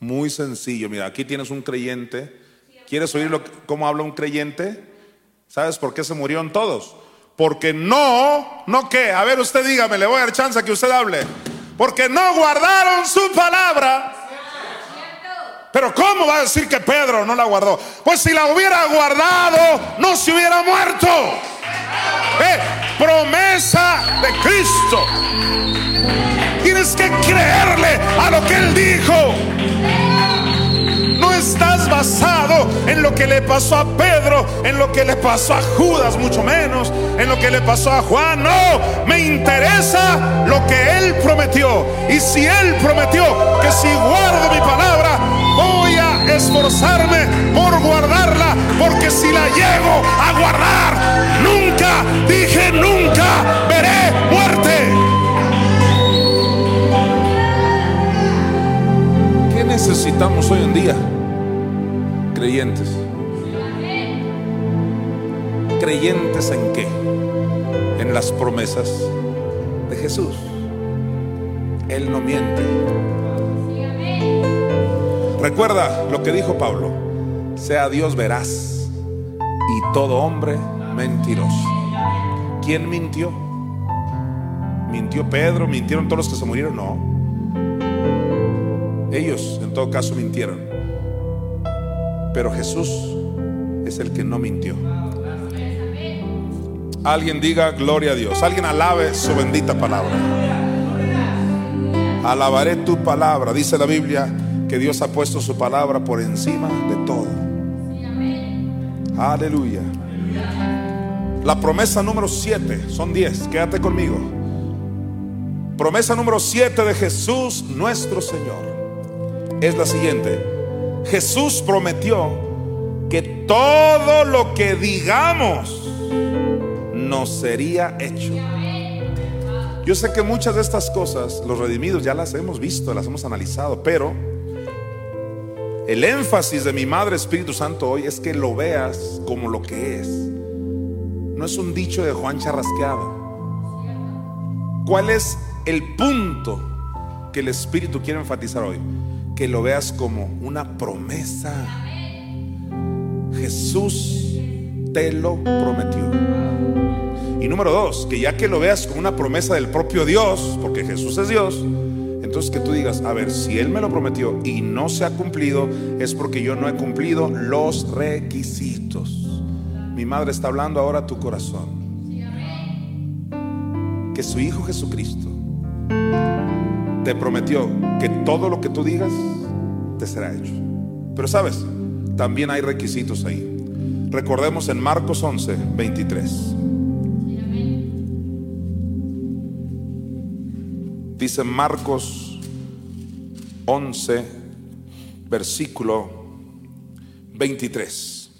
Muy sencillo, mira, aquí tienes un creyente. ¿Quieres oír lo, cómo habla un creyente? ¿Sabes por qué se murieron todos? Porque no, no qué, a ver usted dígame, le voy a dar chance a que usted hable. Porque no guardaron su palabra. Pero ¿cómo va a decir que Pedro no la guardó? Pues si la hubiera guardado, no se hubiera muerto. Eh, promesa de Cristo. Tienes que creerle a lo que Él dijo estás basado en lo que le pasó a Pedro, en lo que le pasó a Judas, mucho menos, en lo que le pasó a Juan. No, me interesa lo que Él prometió. Y si Él prometió que si guardo mi palabra, esforzarme por guardarla, porque si la llego a guardar, nunca, dije nunca, veré muerte. ¿Qué necesitamos hoy en día? creyentes. ¿Creyentes en qué? En las promesas de Jesús. Él no miente. Recuerda lo que dijo Pablo. Sea Dios veraz y todo hombre mentiroso. ¿Quién mintió? ¿Mintió Pedro? ¿Mintieron todos los que se murieron? No. Ellos en todo caso mintieron. Pero Jesús es el que no mintió. Alguien diga gloria a Dios. Alguien alabe su bendita palabra. Alabaré tu palabra. Dice la Biblia que Dios ha puesto su palabra por encima de todo. Aleluya. La promesa número 7, son 10, quédate conmigo. Promesa número 7 de Jesús nuestro Señor es la siguiente. Jesús prometió que todo lo que digamos nos sería hecho. Yo sé que muchas de estas cosas, los redimidos, ya las hemos visto, las hemos analizado, pero el énfasis de mi Madre Espíritu Santo hoy es que lo veas como lo que es. No es un dicho de Juan charrasqueado. ¿Cuál es el punto que el Espíritu quiere enfatizar hoy? que lo veas como una promesa. Jesús te lo prometió. Y número dos, que ya que lo veas como una promesa del propio Dios, porque Jesús es Dios, entonces que tú digas, a ver, si Él me lo prometió y no se ha cumplido, es porque yo no he cumplido los requisitos. Mi madre está hablando ahora a tu corazón. Que su Hijo Jesucristo te prometió que todo lo que tú digas te será hecho. Pero sabes, también hay requisitos ahí. Recordemos en Marcos 11, 23. Dice Marcos 11, versículo 23.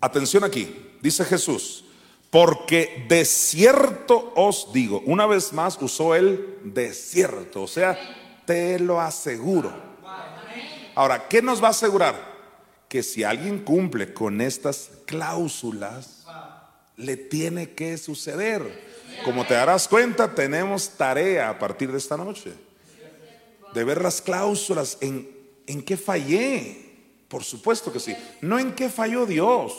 Atención aquí, dice Jesús, porque de cierto os digo, una vez más usó el desierto, o sea, te lo aseguro. Ahora, ¿qué nos va a asegurar? Que si alguien cumple con estas cláusulas, le tiene que suceder. Como te darás cuenta, tenemos tarea a partir de esta noche. De ver las cláusulas, en, en qué fallé. Por supuesto que sí. No en qué falló Dios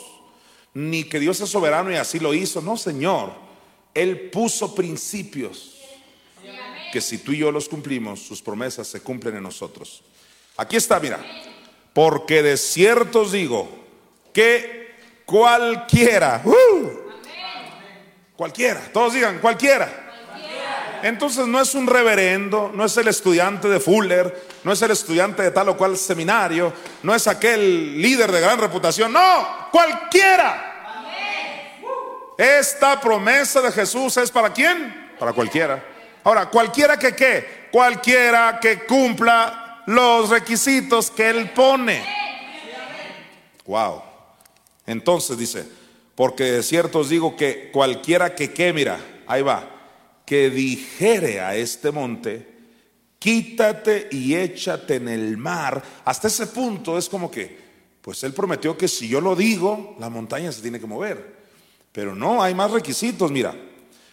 ni que Dios es soberano y así lo hizo. No, Señor. Él puso principios que si tú y yo los cumplimos, sus promesas se cumplen en nosotros. Aquí está, mira. Porque de cierto os digo que cualquiera, uh, cualquiera, todos digan cualquiera. Entonces no es un reverendo, no es el estudiante de Fuller, no es el estudiante de tal o cual seminario, no es aquel líder de gran reputación, no, cualquiera. Esta promesa de Jesús es para quién? Para cualquiera. Ahora, cualquiera que qué? Cualquiera que cumpla los requisitos que él pone. Wow. Entonces dice, porque de cierto os digo que cualquiera que qué, mira, ahí va que dijere a este monte, quítate y échate en el mar. Hasta ese punto es como que, pues él prometió que si yo lo digo, la montaña se tiene que mover. Pero no, hay más requisitos, mira.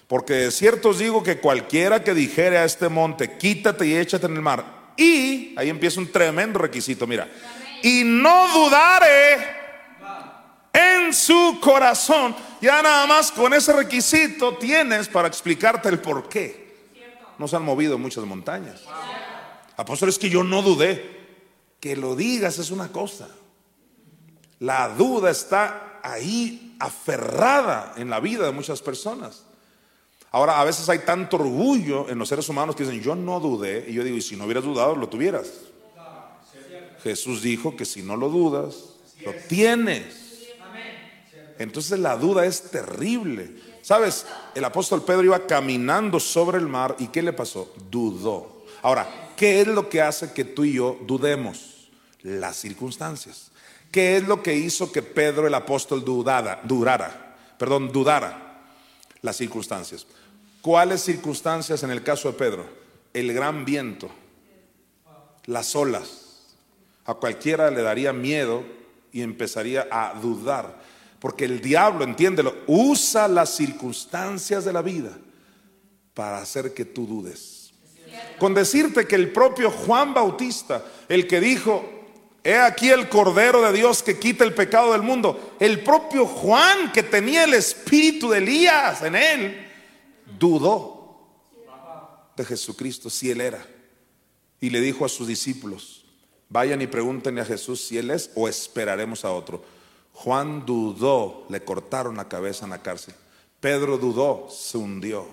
Porque de cierto os digo que cualquiera que dijere a este monte, quítate y échate en el mar. Y ahí empieza un tremendo requisito, mira. Y no dudare en su corazón. Ya nada más con ese requisito tienes para explicarte el por qué. No se han movido muchas montañas. Apóstol, es que yo no dudé. Que lo digas es una cosa. La duda está ahí aferrada en la vida de muchas personas. Ahora, a veces hay tanto orgullo en los seres humanos que dicen, yo no dudé. Y yo digo, y si no hubieras dudado, lo tuvieras. Jesús dijo que si no lo dudas, lo tienes. Entonces la duda es terrible. ¿Sabes? El apóstol Pedro iba caminando sobre el mar y ¿qué le pasó? Dudó. Ahora, ¿qué es lo que hace que tú y yo dudemos? Las circunstancias. ¿Qué es lo que hizo que Pedro el apóstol dudara, durara? Perdón, dudara. Las circunstancias. ¿Cuáles circunstancias en el caso de Pedro? El gran viento, las olas. A cualquiera le daría miedo y empezaría a dudar. Porque el diablo, entiéndelo, usa las circunstancias de la vida para hacer que tú dudes. Con decirte que el propio Juan Bautista, el que dijo, he aquí el Cordero de Dios que quita el pecado del mundo, el propio Juan que tenía el espíritu de Elías en él, dudó de Jesucristo si él era. Y le dijo a sus discípulos, vayan y pregúntenle a Jesús si él es o esperaremos a otro. Juan dudó, le cortaron la cabeza en la cárcel. Pedro dudó, se hundió.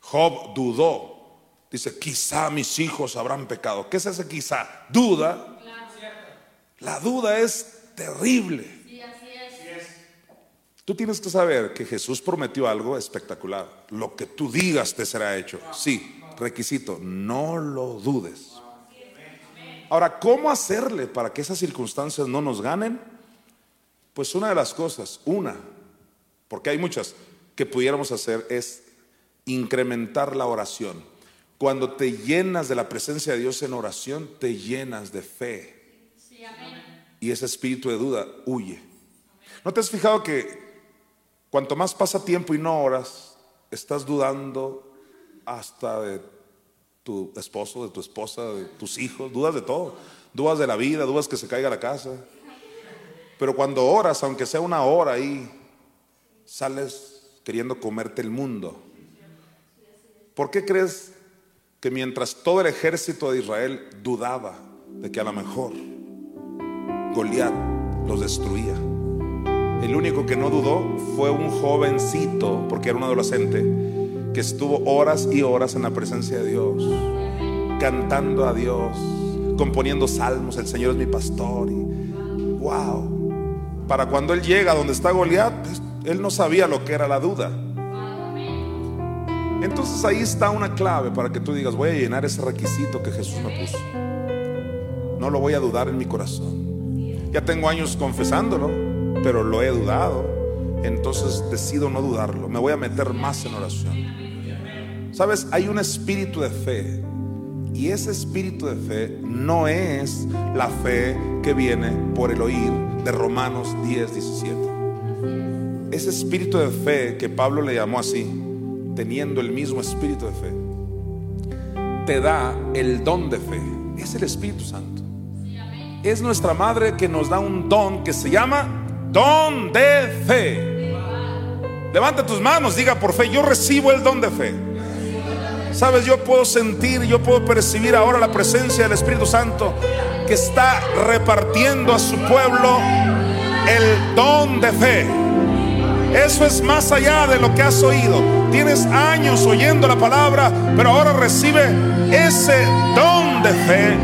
Job dudó. Dice, quizá mis hijos habrán pecado. ¿Qué es ese quizá? Duda. La duda es terrible. Tú tienes que saber que Jesús prometió algo espectacular. Lo que tú digas te será hecho. Sí, requisito, no lo dudes. Ahora, ¿cómo hacerle para que esas circunstancias no nos ganen? Pues una de las cosas, una, porque hay muchas que pudiéramos hacer, es incrementar la oración. Cuando te llenas de la presencia de Dios en oración, te llenas de fe. Y ese espíritu de duda huye. ¿No te has fijado que cuanto más pasa tiempo y no oras, estás dudando hasta de tu esposo, de tu esposa, de tus hijos, dudas de todo, dudas de la vida, dudas que se caiga la casa, pero cuando oras, aunque sea una hora ahí, sales queriendo comerte el mundo. ¿Por qué crees que mientras todo el ejército de Israel dudaba de que a lo mejor Goliat los destruía? El único que no dudó fue un jovencito, porque era un adolescente, que estuvo horas y horas en la presencia de Dios, cantando a Dios, componiendo salmos, el Señor es mi pastor. Y, wow, para cuando él llega donde está Goliat, él no sabía lo que era la duda. Entonces ahí está una clave para que tú digas, voy a llenar ese requisito que Jesús me puso. No lo voy a dudar en mi corazón. Ya tengo años confesándolo, pero lo he dudado. Entonces decido no dudarlo. Me voy a meter más en oración. Sabes, hay un espíritu de fe. Y ese espíritu de fe no es la fe que viene por el oír de Romanos 10, 17. Ese espíritu de fe que Pablo le llamó así, teniendo el mismo espíritu de fe, te da el don de fe. Es el Espíritu Santo. Es nuestra madre que nos da un don que se llama don de fe. Levanta tus manos, diga por fe, yo recibo el don de fe. Sabes, yo puedo sentir, yo puedo percibir ahora la presencia del Espíritu Santo que está repartiendo a su pueblo el don de fe. Eso es más allá de lo que has oído. Tienes años oyendo la palabra, pero ahora recibe ese don de fe.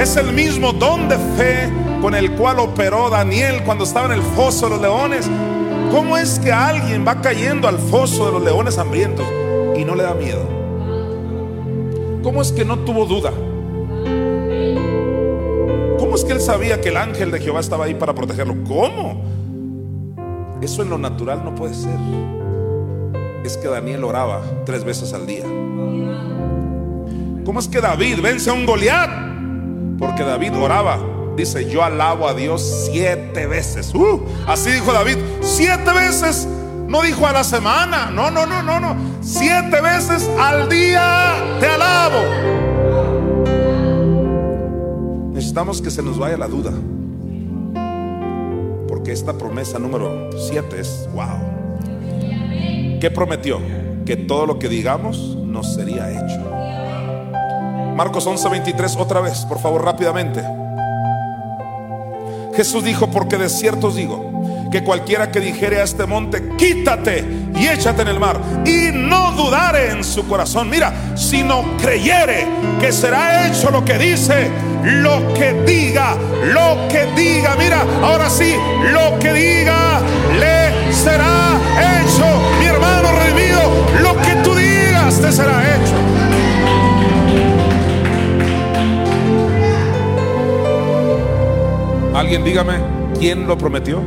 Es el mismo don de fe con el cual operó Daniel cuando estaba en el foso de los leones. ¿Cómo es que alguien va cayendo al foso de los leones hambrientos y no le da miedo? ¿Cómo es que no tuvo duda? ¿Cómo es que él sabía que el ángel de Jehová estaba ahí para protegerlo? ¿Cómo? Eso en lo natural no puede ser. es que Daniel oraba tres veces al día. ¿Cómo es que David vence a un Goliat? Porque David oraba. Dice, yo alabo a Dios siete veces. Uh, así dijo David, siete veces. No dijo a la semana. No, no, no, no, no. Siete veces al día te alabo. Necesitamos que se nos vaya la duda. Porque esta promesa número siete es, wow. ¿Qué prometió? Que todo lo que digamos nos sería hecho. Marcos 11:23 otra vez, por favor, rápidamente. Jesús dijo, porque de cierto os digo, que cualquiera que dijere a este monte, quítate y échate en el mar, y no dudare en su corazón, mira, sino creyere que será hecho lo que dice, lo que diga, lo que diga, mira, ahora sí, lo que diga, le será hecho, mi hermano redimido, lo que tú digas te será hecho. Alguien dígame, ¿quién lo prometió?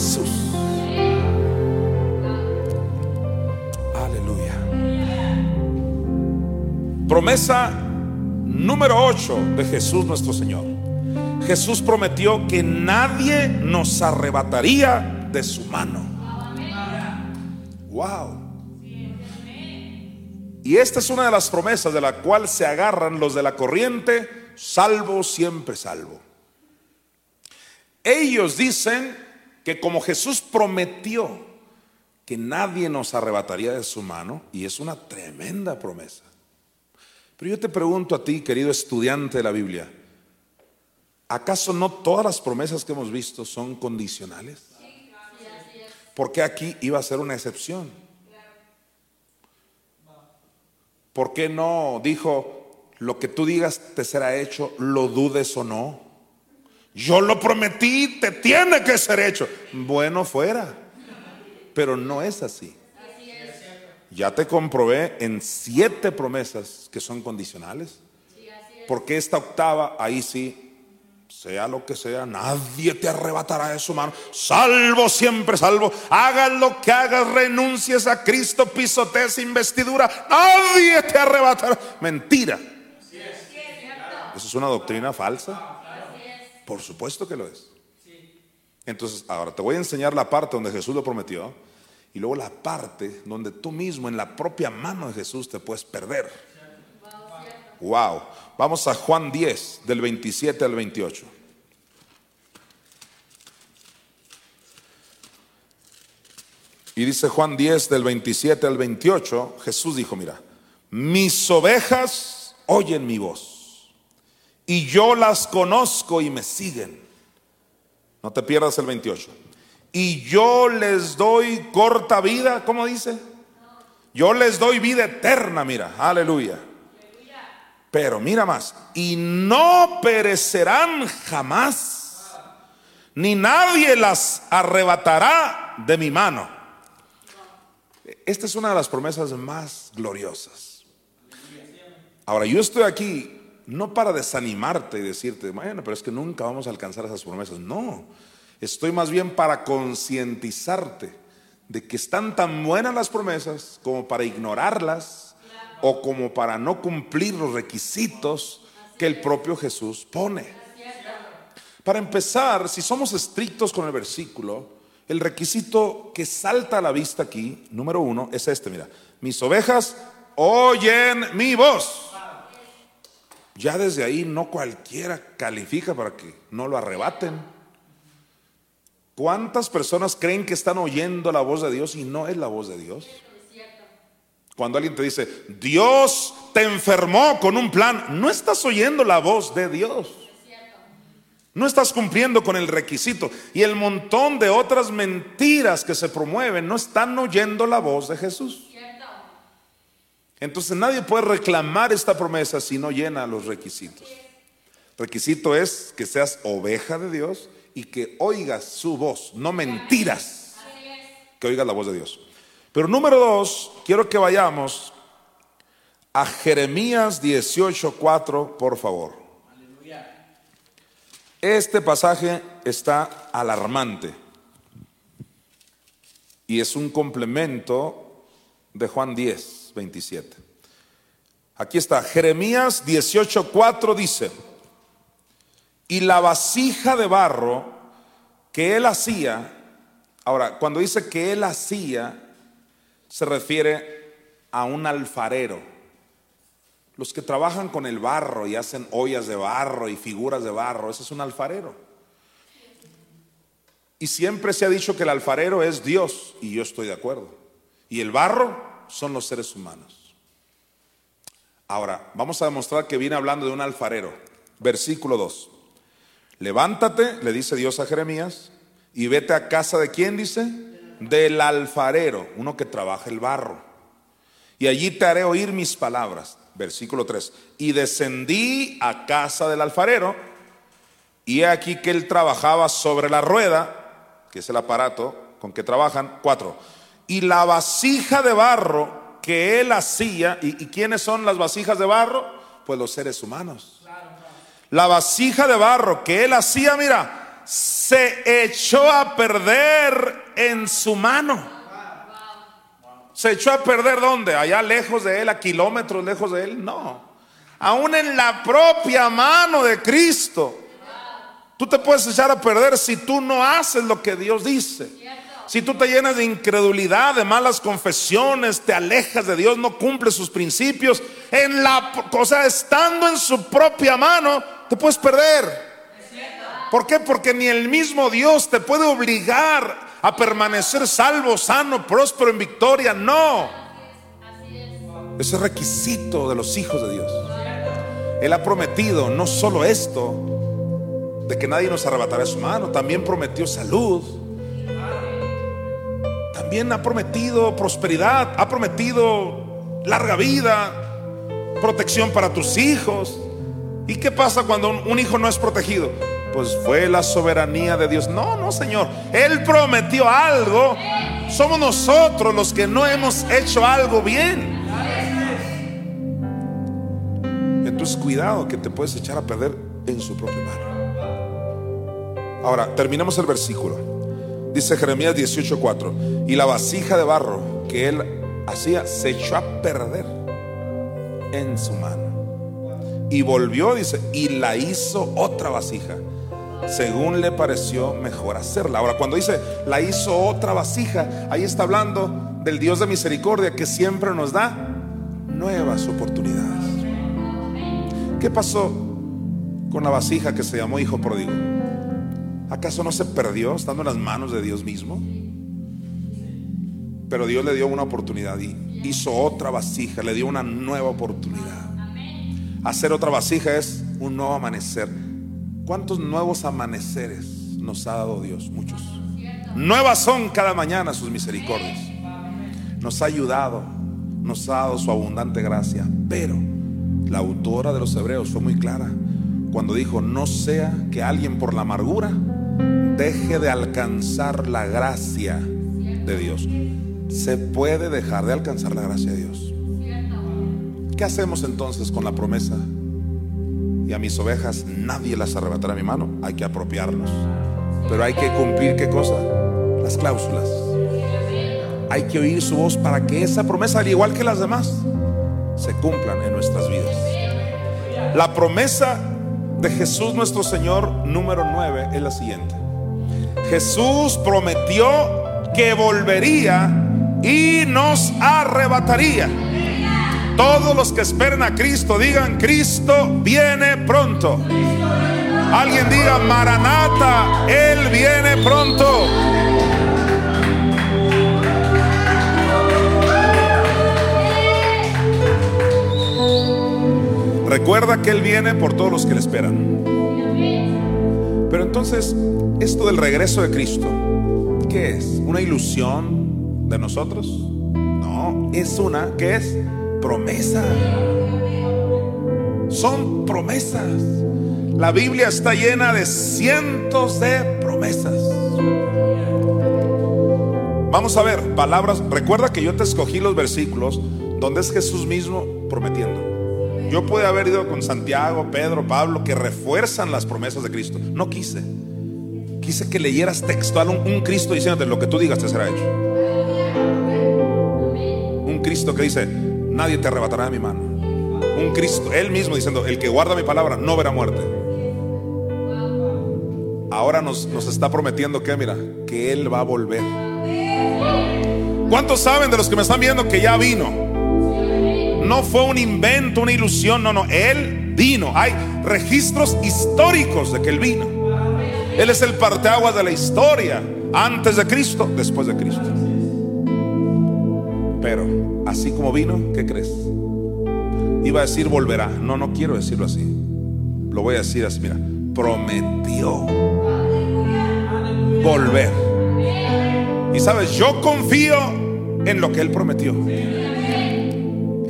Jesús. Aleluya. Promesa número 8 de Jesús nuestro Señor. Jesús prometió que nadie nos arrebataría de su mano. Wow. Y esta es una de las promesas de la cual se agarran los de la corriente, salvo siempre salvo. Ellos dicen que como Jesús prometió que nadie nos arrebataría de su mano, y es una tremenda promesa. Pero yo te pregunto a ti, querido estudiante de la Biblia, ¿acaso no todas las promesas que hemos visto son condicionales? ¿Por qué aquí iba a ser una excepción? ¿Por qué no dijo, lo que tú digas te será hecho, lo dudes o no? Yo lo prometí, te tiene que ser hecho. Bueno, fuera. Pero no es así. Ya te comprobé en siete promesas que son condicionales. Porque esta octava, ahí sí, sea lo que sea, nadie te arrebatará de su mano. Salvo siempre, salvo. Hagas lo que hagas, renuncies a Cristo, pisotees investidura. Nadie te arrebatará. Mentira. Eso es una doctrina falsa. Por supuesto que lo es. Entonces, ahora te voy a enseñar la parte donde Jesús lo prometió y luego la parte donde tú mismo en la propia mano de Jesús te puedes perder. Wow. Vamos a Juan 10, del 27 al 28. Y dice Juan 10, del 27 al 28, Jesús dijo, mira, mis ovejas oyen mi voz y yo las conozco y me siguen. No te pierdas el 28. Y yo les doy corta vida, ¿cómo dice? Yo les doy vida eterna, mira, aleluya. Pero mira más, y no perecerán jamás, ni nadie las arrebatará de mi mano. Esta es una de las promesas más gloriosas. Ahora, yo estoy aquí no para desanimarte y decirte, bueno, pero es que nunca vamos a alcanzar esas promesas. No, estoy más bien para concientizarte de que están tan buenas las promesas como para ignorarlas o como para no cumplir los requisitos que el propio Jesús pone. Para empezar, si somos estrictos con el versículo, el requisito que salta a la vista aquí, número uno, es este, mira, mis ovejas oyen mi voz. Ya desde ahí no cualquiera califica para que no lo arrebaten. ¿Cuántas personas creen que están oyendo la voz de Dios y no es la voz de Dios? Cuando alguien te dice, Dios te enfermó con un plan, no estás oyendo la voz de Dios. No estás cumpliendo con el requisito. Y el montón de otras mentiras que se promueven no están oyendo la voz de Jesús. Entonces nadie puede reclamar esta promesa si no llena los requisitos. Requisito es que seas oveja de Dios y que oigas su voz, no mentiras. Que oigas la voz de Dios. Pero número dos, quiero que vayamos a Jeremías 18:4, por favor. Este pasaje está alarmante. Y es un complemento de Juan 10, 27. Aquí está, Jeremías 18, 4 dice, y la vasija de barro que él hacía, ahora, cuando dice que él hacía, se refiere a un alfarero. Los que trabajan con el barro y hacen ollas de barro y figuras de barro, ese es un alfarero. Y siempre se ha dicho que el alfarero es Dios, y yo estoy de acuerdo. Y el barro son los seres humanos. Ahora, vamos a demostrar que viene hablando de un alfarero. Versículo 2. Levántate, le dice Dios a Jeremías, y vete a casa de quién dice? Del alfarero, uno que trabaja el barro. Y allí te haré oír mis palabras. Versículo 3. Y descendí a casa del alfarero, y aquí que él trabajaba sobre la rueda que es el aparato con que trabajan, cuatro. Y la vasija de barro que él hacía, ¿y, quiénes son las vasijas de barro? Pues los seres humanos. La vasija de barro que él hacía, mira, se echó a perder en su mano. ¿Se echó a perder dónde? Allá lejos de él, a kilómetros lejos de él. No. Aún en la propia mano de Cristo. Tú te puedes echar a perder si tú no haces lo que Dios dice. Si tú te llenas de incredulidad, de malas confesiones, te alejas de Dios, no cumples sus principios, en la cosa estando en su propia mano, te puedes perder. ¿Por qué? Porque ni el mismo Dios te puede obligar a permanecer salvo, sano, próspero, en victoria. No. Ese es requisito de los hijos de Dios. Él ha prometido no solo esto, de que nadie nos arrebatará su mano. También prometió salud. También ha prometido prosperidad, ha prometido larga vida, protección para tus hijos. ¿Y qué pasa cuando un, hijo no es protegido? Pues fue la soberanía de Dios. No, no, Señor. Él prometió algo. Somos nosotros los que no hemos hecho algo bien. Entonces cuidado que te puedes echar a perder en su propia mano. Ahora, terminemos el versículo. Dice Jeremías 18:4, y la vasija de barro que él hacía se echó a perder en su mano. Y volvió, dice, y la hizo otra vasija, según le pareció mejor hacerla. Ahora, cuando dice, la hizo otra vasija, ahí está hablando del Dios de misericordia que siempre nos da nuevas oportunidades. ¿Qué pasó con la vasija que se llamó hijo pródigo? ¿Acaso no se perdió estando en las manos de Dios mismo? Pero Dios le dio una oportunidad y hizo otra vasija, le dio una nueva oportunidad. Hacer otra vasija es un nuevo amanecer. ¿Cuántos nuevos amaneceres nos ha dado Dios? Muchos. Nuevas son cada mañana sus misericordias. Nos ha ayudado, nos ha dado su abundante gracia. Pero la autora de los Hebreos fue muy clara cuando dijo, no sea que alguien por la amargura deje de alcanzar la gracia de Dios. Se puede dejar de alcanzar la gracia de Dios. ¿Qué hacemos entonces con la promesa? Y a mis ovejas nadie las arrebatará a mi mano. Hay que apropiarnos. Pero hay que cumplir qué cosa? Las cláusulas. Hay que oír su voz para que esa promesa, al igual que las demás, se cumplan en nuestras vidas. La promesa de Jesús nuestro Señor número 9 es la siguiente. Jesús prometió que volvería y nos arrebataría. Todos los que esperen a Cristo digan, Cristo viene pronto. Alguien diga, Maranata, Él viene pronto. Recuerda que Él viene por todos los que le esperan. Pero entonces, esto del regreso de Cristo, ¿qué es? ¿Una ilusión de nosotros? No, es una, ¿qué es? Promesa. Son promesas. La Biblia está llena de cientos de promesas. Vamos a ver, palabras. Recuerda que yo te escogí los versículos donde es Jesús mismo prometiendo. Yo pude haber ido con Santiago, Pedro, Pablo, que refuerzan las promesas de Cristo. No quise. Quise que leyeras textual un, Cristo diciéndote lo que tú digas te será hecho. Un Cristo que dice, nadie te arrebatará de mi mano. Un Cristo, Él mismo diciendo, el que guarda mi palabra no verá muerte. Ahora nos, nos está prometiendo que, mira, que Él va a volver. ¿Cuántos saben de los que me están viendo que ya vino? No fue un invento, una ilusión, no, no, Él vino. Hay registros históricos de que Él vino. Él es el parteaguas de la historia, antes de Cristo, después de Cristo. Pero así como vino, ¿qué crees? Iba a decir volverá. No, no quiero decirlo así. Lo voy a decir así, mira, prometió volver. Y sabes, yo confío en lo que Él prometió.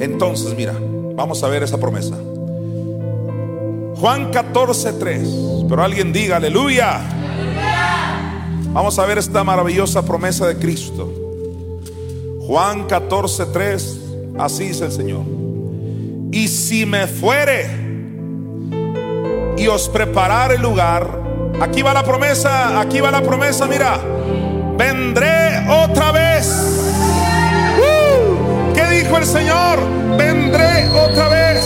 Entonces, mira, vamos a ver esa promesa. Juan 14, 3. Pero alguien diga, aleluya. Vamos a ver esta maravillosa promesa de Cristo. Juan 14, 3. Así dice el Señor. Y si me fuere y os preparare el lugar, aquí va la promesa, aquí va la promesa, mira, vendré otra vez. Uh, ¿Qué dijo el Señor? Vendré otra vez.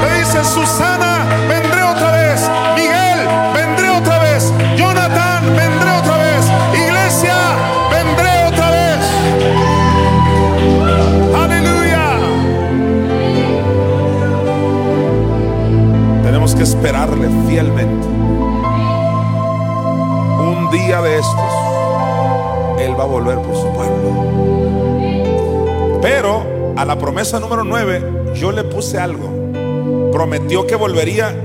¿Qué dice Susana? Vendré otra vez. Miguel, vendré otra vez. Jonathan, vendré otra vez. Iglesia, vendré otra vez. Aleluya. Tenemos que esperarle fielmente. Un día de estos, Él va a volver por su pueblo. Pero a la promesa número 9, yo le puse algo. Prometió que volvería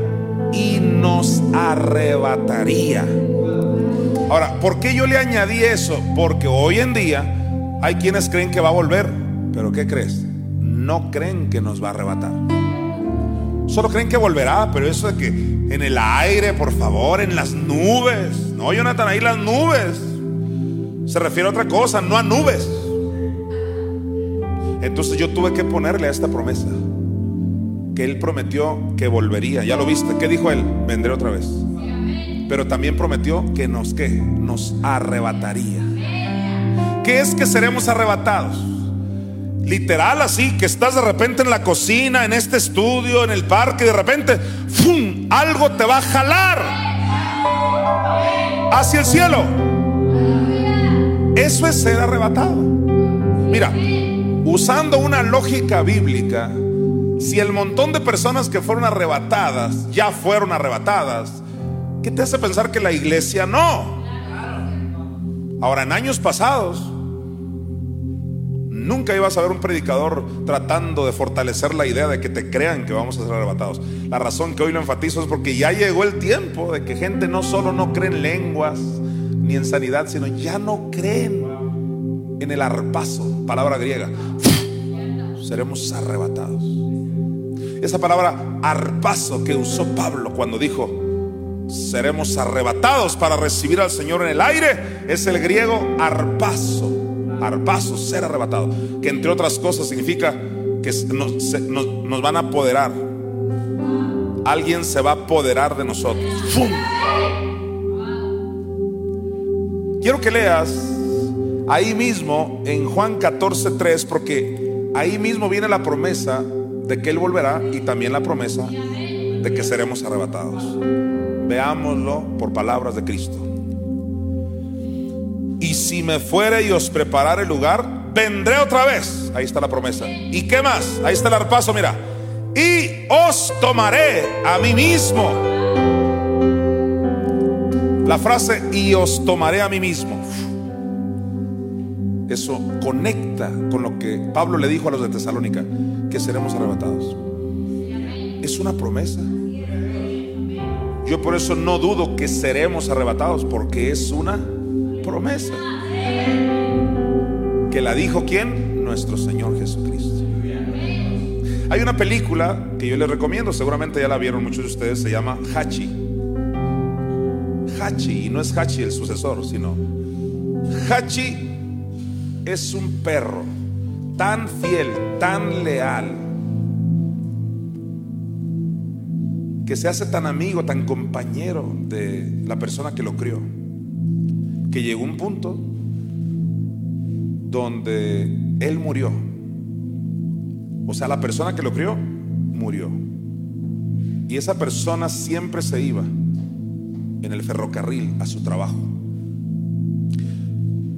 y nos arrebataría. Ahora, ¿por qué yo le añadí eso? Porque hoy en día hay quienes creen que va a volver, pero ¿qué crees? No creen que nos va a arrebatar. Solo creen que volverá, pero eso de que en el aire, por favor, en las nubes. No, Jonathan, ahí las nubes. Se refiere a otra cosa, no a nubes. Entonces yo tuve que ponerle a esta promesa que él prometió que volvería. Ya lo viste, ¿qué dijo él? Vendré otra vez. Pero también prometió que nos que nos arrebataría. ¿Qué es que seremos arrebatados? Literal así, que estás de repente en la cocina, en este estudio, en el parque, y de repente, ¡fum! Algo te va a jalar hacia el cielo. Eso es ser arrebatado. Mira, usando una lógica bíblica, si el montón de personas que fueron arrebatadas ya fueron arrebatadas, ¿qué te hace pensar que la iglesia no? Ahora, en años pasados, nunca ibas a ver un predicador tratando de fortalecer la idea de que te crean que vamos a ser arrebatados. La razón que hoy lo enfatizo es porque ya llegó el tiempo de que gente no solo no cree en lenguas ni en sanidad, sino ya no creen en el arpazo, palabra griega. Seremos arrebatados. Esa palabra arpazo que usó Pablo cuando dijo, seremos arrebatados para recibir al Señor en el aire, es el griego arpazo. Arpazo, ser arrebatado. Que entre otras cosas significa que nos, van a apoderar. Alguien se va a apoderar de nosotros. Quiero que leas ahí mismo en Juan 14:3, porque ahí mismo viene la promesa de que Él volverá y también la promesa de que seremos arrebatados. Veámoslo por palabras de Cristo. Y si me fuere y os preparare el lugar, vendré otra vez. Ahí está la promesa. ¿Y qué más? Ahí está el arpazo, mira. Y os tomaré a mí mismo. La frase y os tomaré a mí mismo. Eso conecta con lo que Pablo le dijo a los de Tesalónica, que seremos arrebatados. Es una promesa. Yo por eso no dudo que seremos arrebatados, porque es una promesa. Que la dijo quién? Nuestro Señor Jesucristo. Hay una película que yo les recomiendo, seguramente ya la vieron muchos de ustedes, se llama Hachi. Hachi, y no es Hachi el sucesor, sino Hachi es un perro tan fiel, tan leal, que se hace tan amigo, tan compañero de la persona que lo crió, que llegó un punto donde él murió. O sea, la persona que lo crió murió. Y esa persona siempre se iba en el ferrocarril a su trabajo.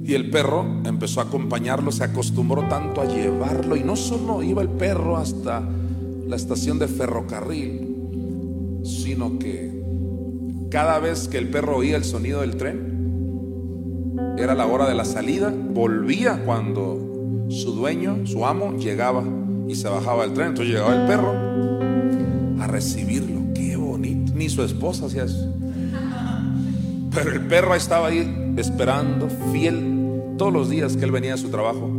Y el perro empezó a acompañarlo, se acostumbró tanto a llevarlo y no solo iba el perro hasta la estación de ferrocarril, sino que cada vez que el perro oía el sonido del tren, era la hora de la salida, volvía cuando su dueño, su amo, llegaba y se bajaba del tren. Entonces llegaba el perro a recibirlo. Qué bonito. Ni su esposa hacía eso. Pero el perro estaba ahí esperando, fiel todos los días que él venía a su trabajo,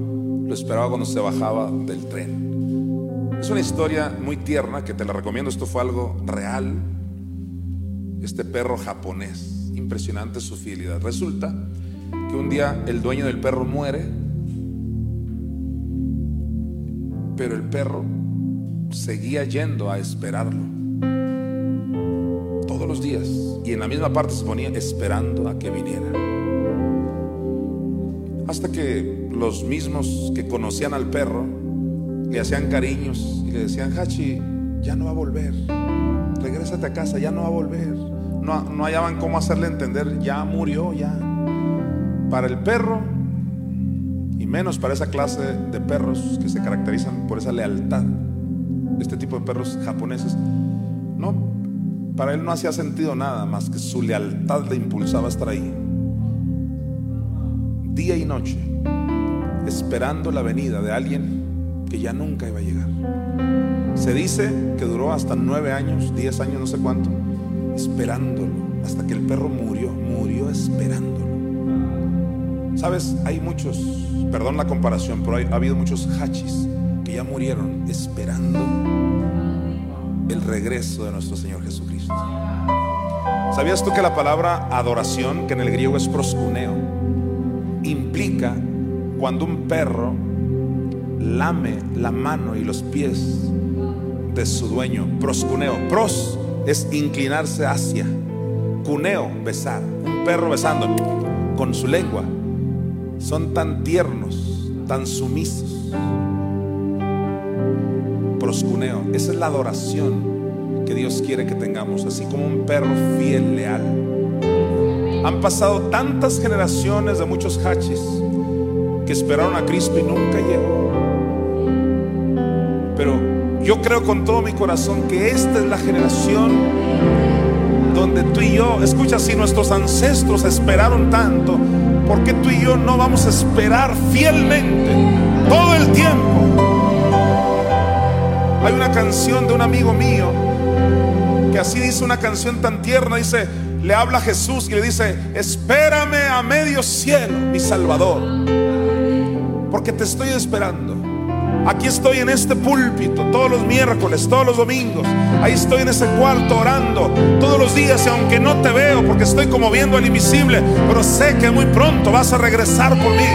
lo esperaba cuando se bajaba del tren. Es una historia muy tierna que te la recomiendo. Esto fue algo real. Este perro japonés, impresionante su fidelidad. Resulta que un día el dueño del perro muere, pero el perro seguía yendo a esperarlo todos los días y en la misma parte se ponía esperando a que viniera. Hasta que los mismos que conocían al perro le hacían cariños y le decían, Hachi, ya no va a volver. Regrésate a casa, ya no va a volver. No, no hallaban cómo hacerle entender, ya murió, ya. Para el perro, y menos para esa clase de perros que se caracterizan por esa lealtad, este tipo de perros japoneses, no, para él no hacía sentido nada más que su lealtad le impulsaba a estar ahí día y noche, esperando la venida de alguien que ya nunca iba a llegar. Se dice que duró hasta nueve años, diez años, no sé cuánto, esperándolo, hasta que el perro murió, murió esperándolo. Sabes, hay muchos, perdón la comparación, pero ha habido muchos hachis que ya murieron esperando el regreso de nuestro Señor Jesucristo. ¿Sabías tú que la palabra adoración, que en el griego es proscuneo, cuando un perro lame la mano y los pies de su dueño. Proscuneo. Pros es inclinarse hacia. Cuneo, besar. Un perro besando con su lengua. Son tan tiernos, tan sumisos. Proscuneo. Esa es la adoración que Dios quiere que tengamos, así como un perro fiel, leal. Han pasado tantas generaciones de muchos hachis que esperaron a Cristo y nunca llegó. Pero yo creo con todo mi corazón que esta es la generación donde tú y yo, escucha, si nuestros ancestros esperaron tanto, ¿por qué tú y yo no vamos a esperar fielmente todo el tiempo? Hay una canción de un amigo mío que así dice una canción tan tierna, dice, le habla a Jesús y le dice, espérame a medio cielo, mi Salvador, porque te estoy esperando. Aquí estoy en este púlpito todos los miércoles, todos los domingos. Ahí estoy en ese cuarto orando todos los días y aunque no te veo porque estoy como viendo al invisible, pero sé que muy pronto vas a regresar por mí.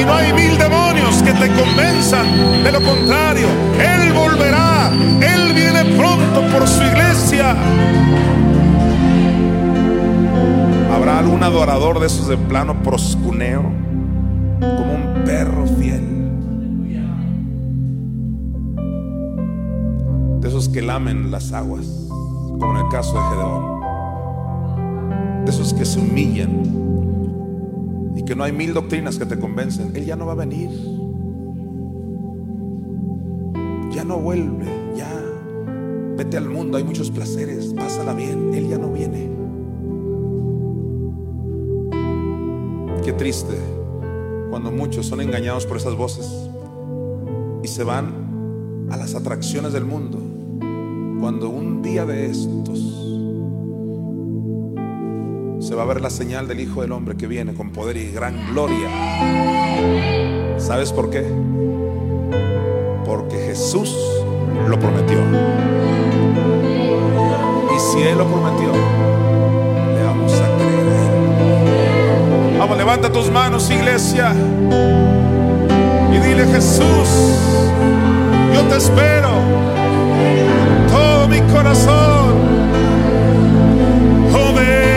Y no hay mil demonios que te convenzan de lo contrario. Él volverá, Él viene pronto por su iglesia. ¿Habrá algún adorador de esos de plano proscuneo? Como un perro fiel. De esos que lamen las aguas, como en el caso de Gedeón. De esos que se humillan y que no hay mil doctrinas que te convencen. Él ya no va a venir. Ya no vuelve. Ya vete al mundo. Hay muchos placeres. Pásala bien. Él ya no viene. Qué triste cuando muchos son engañados por esas voces y se van a las atracciones del mundo. Cuando un día de estos se va a ver la señal del Hijo del Hombre que viene con poder y gran gloria. ¿Sabes por qué? Porque Jesús lo prometió. Y si Él lo prometió, Vamos, levanta tus manos, iglesia. Y dile, Jesús, yo te espero. Todo mi corazón. Joven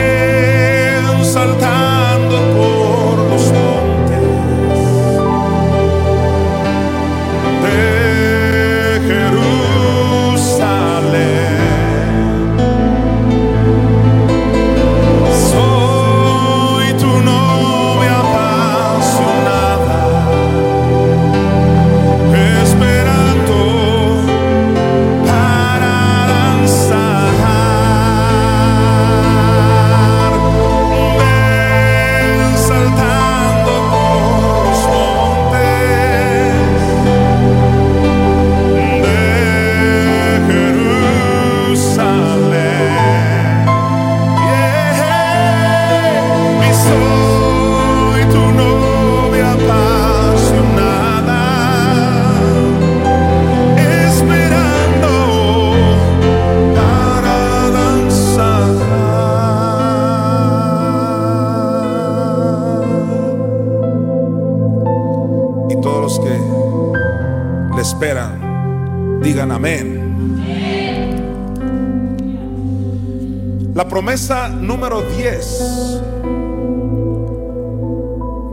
promesa número 10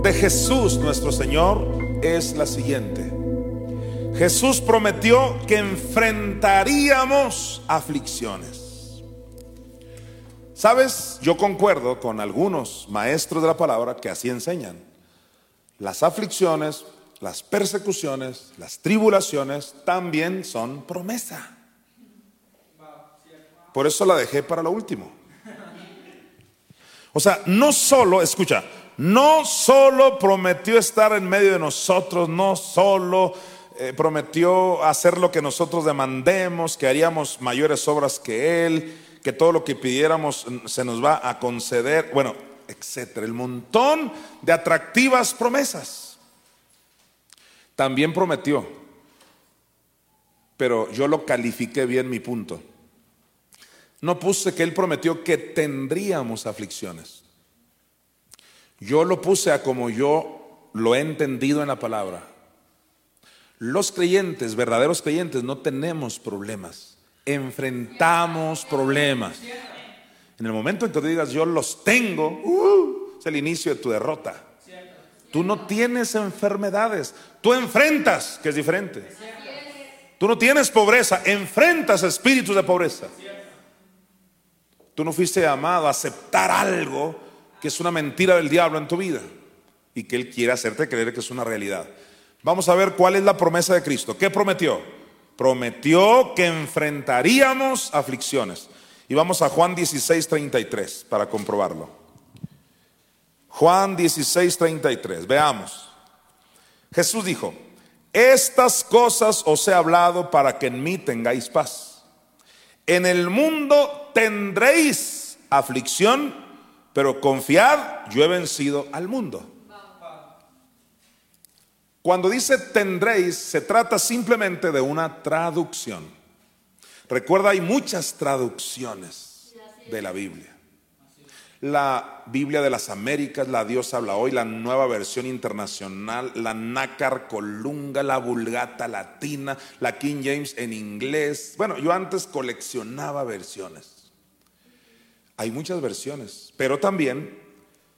de Jesús nuestro Señor es la siguiente. Jesús prometió que enfrentaríamos aflicciones. ¿Sabes? Yo concuerdo con algunos maestros de la palabra que así enseñan. Las aflicciones, las persecuciones, las tribulaciones también son promesa. Por eso la dejé para lo último. O sea, no solo, escucha, no solo prometió estar en medio de nosotros, no solo eh, prometió hacer lo que nosotros demandemos, que haríamos mayores obras que Él, que todo lo que pidiéramos se nos va a conceder, bueno, etcétera. El montón de atractivas promesas. También prometió, pero yo lo califiqué bien mi punto. No puse que Él prometió que tendríamos aflicciones. Yo lo puse a como yo lo he entendido en la palabra. Los creyentes, verdaderos creyentes, no tenemos problemas. Enfrentamos problemas. En el momento en que tú digas yo los tengo, uh, es el inicio de tu derrota. Tú no tienes enfermedades, tú enfrentas, que es diferente. Tú no tienes pobreza, enfrentas espíritus de pobreza. Tú no fuiste llamado a aceptar algo que es una mentira del diablo en tu vida y que él quiere hacerte creer que es una realidad. Vamos a ver cuál es la promesa de Cristo. ¿Qué prometió? Prometió que enfrentaríamos aflicciones. Y vamos a Juan 16, 33 para comprobarlo. Juan 16, 33. Veamos. Jesús dijo, estas cosas os he hablado para que en mí tengáis paz. En el mundo tendréis aflicción, pero confiad, yo he vencido al mundo. Cuando dice tendréis, se trata simplemente de una traducción. Recuerda, hay muchas traducciones de la Biblia. La Biblia de las Américas, la Dios habla hoy, la nueva versión internacional, la Nácar Colunga, la Vulgata Latina, la King James en inglés. Bueno, yo antes coleccionaba versiones. Hay muchas versiones, pero también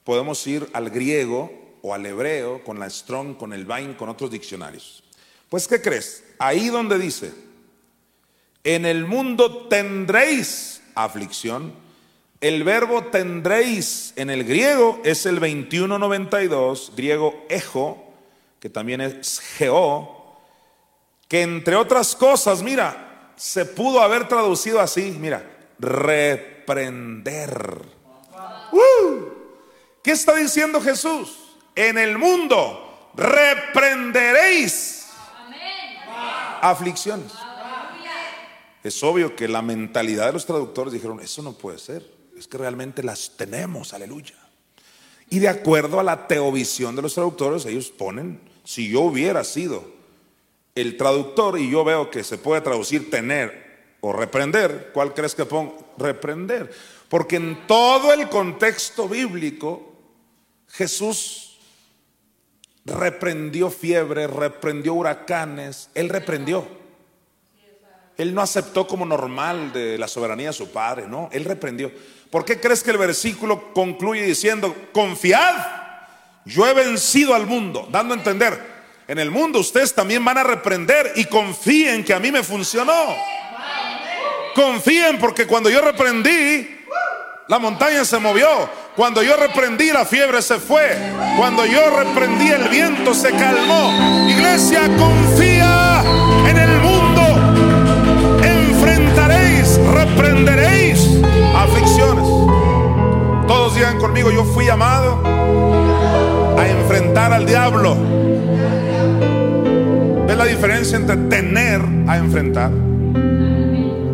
podemos ir al griego o al hebreo con la Strong, con el Vine, con otros diccionarios. Pues, ¿qué crees? Ahí donde dice, en el mundo tendréis aflicción, el verbo tendréis en el griego es el 2192, griego ejo, que también es geo, que entre otras cosas, mira, se pudo haber traducido así, mira, reprender. ¡Uh! ¿Qué está diciendo Jesús? En el mundo reprenderéis aflicciones. Es obvio que la mentalidad de los traductores dijeron, eso no puede ser es que realmente las tenemos, aleluya. Y de acuerdo a la teovisión de los traductores, ellos ponen, si yo hubiera sido el traductor y yo veo que se puede traducir tener o reprender, ¿cuál crees que pongo? Reprender. Porque en todo el contexto bíblico, Jesús reprendió fiebre, reprendió huracanes, Él reprendió. Él no aceptó como normal de la soberanía de su padre, no, Él reprendió. ¿Por qué crees que el versículo concluye diciendo, confiad, yo he vencido al mundo? Dando a entender, en el mundo ustedes también van a reprender y confíen que a mí me funcionó. Confíen porque cuando yo reprendí, la montaña se movió. Cuando yo reprendí, la fiebre se fue. Cuando yo reprendí, el viento se calmó. Iglesia, confía en el mundo. Enfrentaréis, reprenderéis aflicciones. Todos digan conmigo, yo fui llamado a enfrentar al diablo. ¿Ves la diferencia entre tener a enfrentar?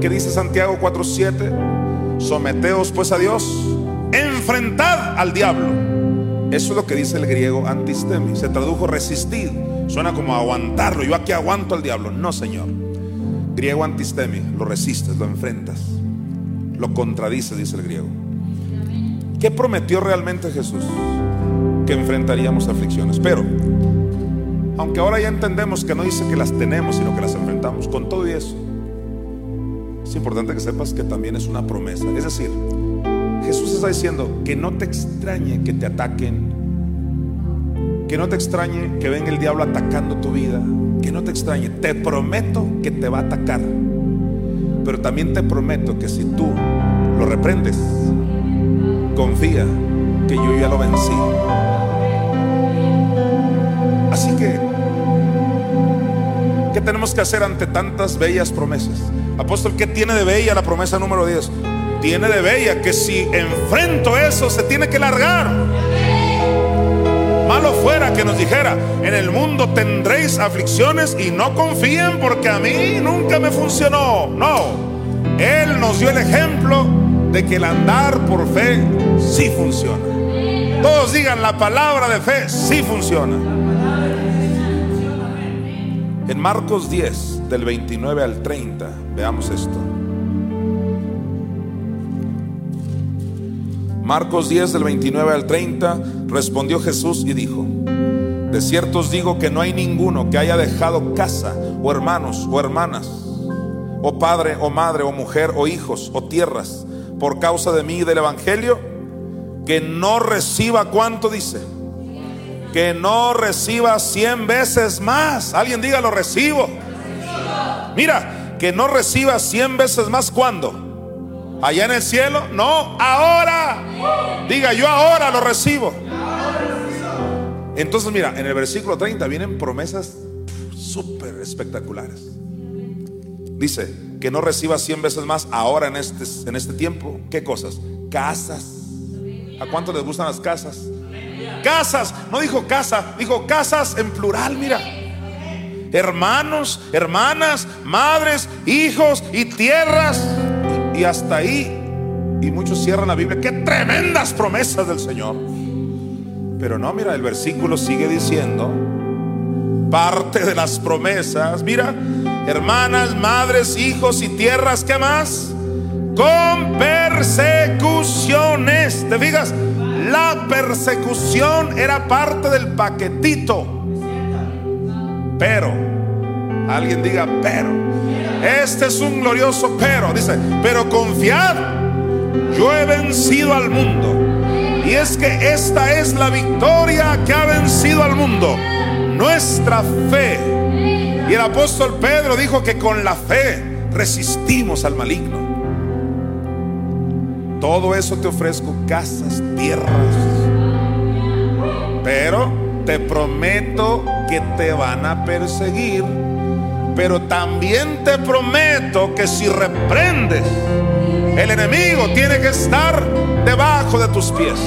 ¿Qué dice Santiago 4:7? Someteos pues a Dios, enfrentad al diablo. Eso es lo que dice el griego antistemi. Se tradujo resistir. Suena como aguantarlo. Yo aquí aguanto al diablo. No, Señor. Griego antistemi. Lo resistes, lo enfrentas. Lo contradice, dice el griego. ¿Qué prometió realmente Jesús? Que enfrentaríamos aflicciones. Pero Aunque ahora ya entendemos que no dice que las tenemos, sino que las enfrentamos. Con todo y eso, es importante que sepas que también es una promesa. Es decir, Jesús está diciendo que no te extrañe que te ataquen, que no te extrañe que venga el diablo atacando tu vida, que no te extrañe. Te prometo que te va a atacar, pero también te prometo que si tú lo reprendes, confía que yo ya lo vencí. Así que, ¿qué tenemos que hacer ante tantas bellas promesas? Apóstol, ¿qué tiene de bella la promesa número 10? Tiene de bella que si enfrento eso se tiene que largar. Malo fuera que nos dijera, en el mundo tendréis aflicciones y no confíen porque a mí nunca me funcionó. No, Él nos dio el ejemplo de que el andar por fe sí funciona. Todos digan, la palabra de fe sí funciona. En Marcos 10, del 29 al 30, veamos esto. Marcos 10 del 29 al 30 respondió Jesús y dijo, de cierto os digo que no hay ninguno que haya dejado casa o hermanos o hermanas, o padre o madre o mujer o hijos o tierras por causa de mí y del Evangelio, que no reciba cuánto dice, que no reciba cien veces más. Alguien diga, lo recibo. Mira, que no reciba cien veces más cuando. Allá en el cielo, no, ahora. Diga, yo ahora lo recibo. Entonces, mira, en el versículo 30 vienen promesas súper espectaculares. Dice que no reciba cien veces más ahora en este, en este tiempo. ¿Qué cosas? Casas. ¿A cuánto les gustan las casas? Casas, no dijo casa, dijo casas en plural, mira. Hermanos, hermanas, madres, hijos y tierras. Y hasta ahí. Y muchos cierran la Biblia. Qué tremendas promesas del Señor. Pero no, mira, el versículo sigue diciendo parte de las promesas. Mira, hermanas, madres, hijos y tierras, ¿qué más? Con persecuciones. ¿Te fijas? La persecución era parte del paquetito. Pero, alguien diga, pero. Este es un glorioso pero. Dice, pero confiad, yo he vencido al mundo. Y es que esta es la victoria que ha vencido al mundo. Nuestra fe. Y el apóstol Pedro dijo que con la fe resistimos al maligno. Todo eso te ofrezco, casas, tierras. Pero te prometo que te van a perseguir. Pero también te prometo que si reprendes, el enemigo tiene que estar debajo de tus pies.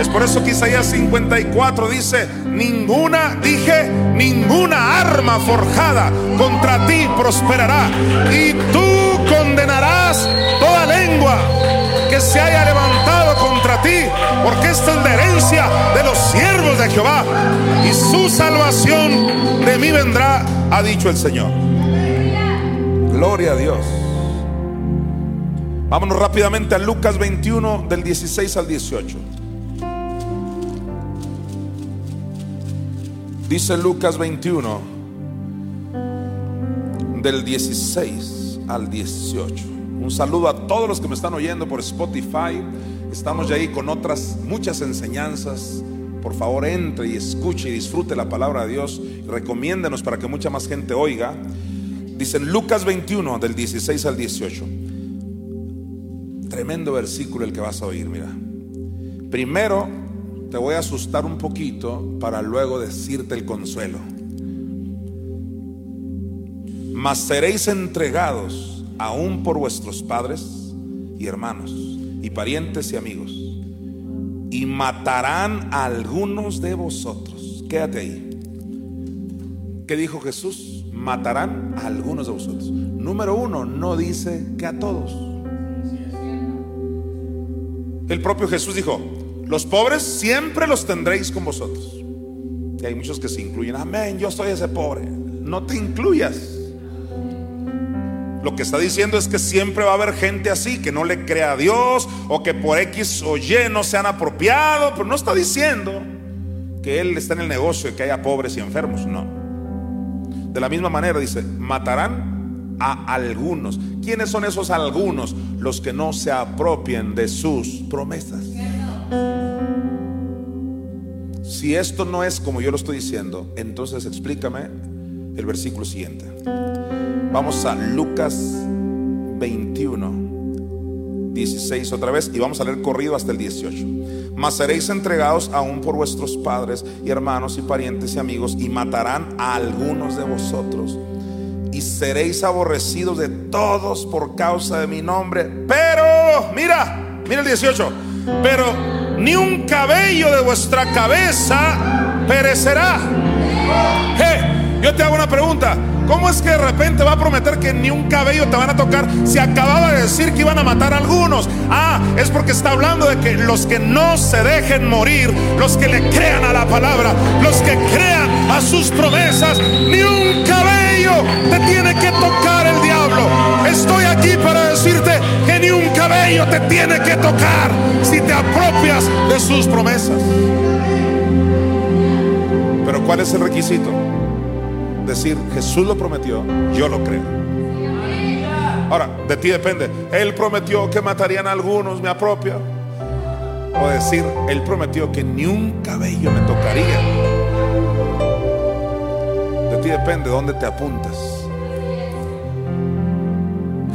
Es por eso que Isaías 54 dice, ninguna, dije, ninguna arma forjada contra ti prosperará. Y tú condenarás toda lengua que se haya levantado contra ti, porque esta es la herencia de los siervos de Jehová, y su salvación de mí vendrá, ha dicho el Señor. Gloria a Dios. Vámonos rápidamente a Lucas 21 del 16 al 18. Dice Lucas 21 del 16 al 18. Un saludo a todos los que me están oyendo por Spotify. Estamos ya ahí con otras muchas enseñanzas. Por favor, entre y escuche y disfrute la palabra de Dios. Recomiéndenos para que mucha más gente oiga. Dicen Lucas 21 del 16 al 18. Tremendo versículo el que vas a oír, mira. Primero te voy a asustar un poquito para luego decirte el consuelo. Mas seréis entregados aún por vuestros padres y hermanos y parientes y amigos y matarán a algunos de vosotros. Quédate ahí. ¿Qué dijo Jesús? Matarán a algunos de vosotros. Número uno, no dice que a todos. El propio Jesús dijo, los pobres siempre los tendréis con vosotros. Y hay muchos que se incluyen, amén, yo soy ese pobre. No te incluyas. Lo que está diciendo es que siempre va a haber gente así, que no le crea a Dios o que por X o Y no se han apropiado, pero no está diciendo que Él está en el negocio de que haya pobres y enfermos, no. De la misma manera dice, matarán a algunos. ¿Quiénes son esos algunos? Los que no se apropien de sus promesas. Si esto no es como yo lo estoy diciendo, entonces explícame el versículo siguiente. Vamos a Lucas 21. 16 otra vez y vamos a leer corrido hasta el 18. Mas seréis entregados aún por vuestros padres y hermanos y parientes y amigos y matarán a algunos de vosotros y seréis aborrecidos de todos por causa de mi nombre. Pero, mira, mira el 18, pero ni un cabello de vuestra cabeza perecerá. Yo te hago una pregunta. ¿Cómo es que de repente va a prometer que ni un cabello te van a tocar si acababa de decir que iban a matar a algunos? Ah, es porque está hablando de que los que no se dejen morir, los que le crean a la palabra, los que crean a sus promesas, ni un cabello te tiene que tocar el diablo. Estoy aquí para decirte que ni un cabello te tiene que tocar si te apropias de sus promesas. Pero ¿cuál es el requisito? Decir, Jesús lo prometió, yo lo creo. Ahora, de ti depende. Él prometió que matarían a algunos, me apropia. O decir, Él prometió que ni un cabello me tocaría. De ti depende dónde te apuntas.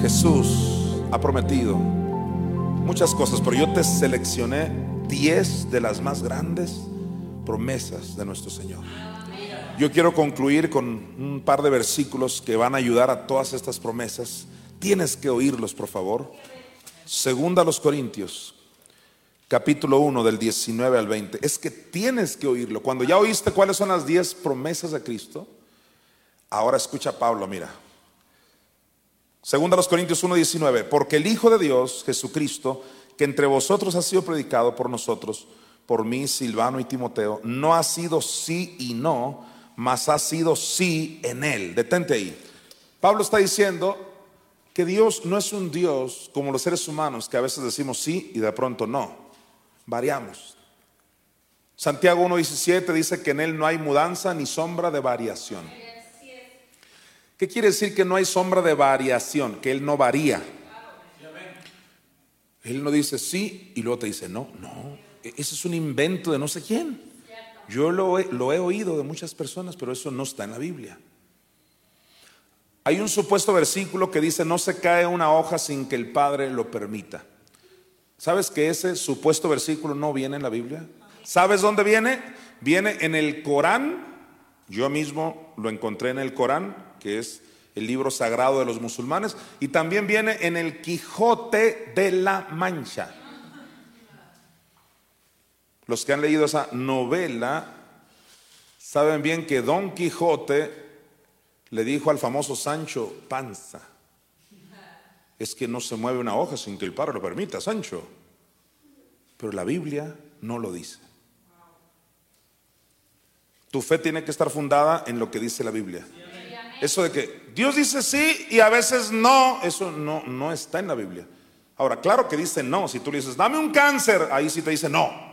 Jesús ha prometido muchas cosas, pero yo te seleccioné 10 de las más grandes promesas de nuestro Señor. Yo quiero concluir con un par de versículos que van a ayudar a todas estas promesas. Tienes que oírlos, por favor. Segunda a los Corintios, capítulo 1 del 19 al 20. Es que tienes que oírlo. Cuando ya oíste cuáles son las 10 promesas de Cristo, ahora escucha Pablo, mira. Segunda a los Corintios 1, 19. Porque el Hijo de Dios, Jesucristo, que entre vosotros ha sido predicado por nosotros, por mí, Silvano y Timoteo, no ha sido sí y no, mas ha sido sí en él. Detente ahí. Pablo está diciendo que Dios no es un Dios como los seres humanos que a veces decimos sí y de pronto no. Variamos. Santiago 1.17 dice que en él no hay mudanza ni sombra de variación. ¿Qué quiere decir que no hay sombra de variación? Que él no varía. Él no dice sí y luego te dice no, no. E-, ese es un invento de no sé quién. Yo lo he, oído de muchas personas, pero eso no está en la Biblia. Hay un supuesto versículo que dice, no se cae una hoja sin que el Padre lo permita. ¿Sabes que ese supuesto versículo no viene en la Biblia? ¿Sabes dónde viene? Viene en el Corán. Yo mismo lo encontré en el Corán, que es el libro sagrado de los musulmanes, y también viene en el Quijote de la Mancha. Los que han leído esa novela saben bien que Don Quijote le dijo al famoso Sancho Panza, es que no se mueve una hoja sin que el paro lo permita, Sancho. Pero la Biblia no lo dice. Tu fe tiene que estar fundada en lo que dice la Biblia. Eso de que Dios dice sí y a veces no, eso no, no está en la Biblia. Ahora, claro que dice no. Si tú le dices, dame un cáncer, ahí sí te dice no.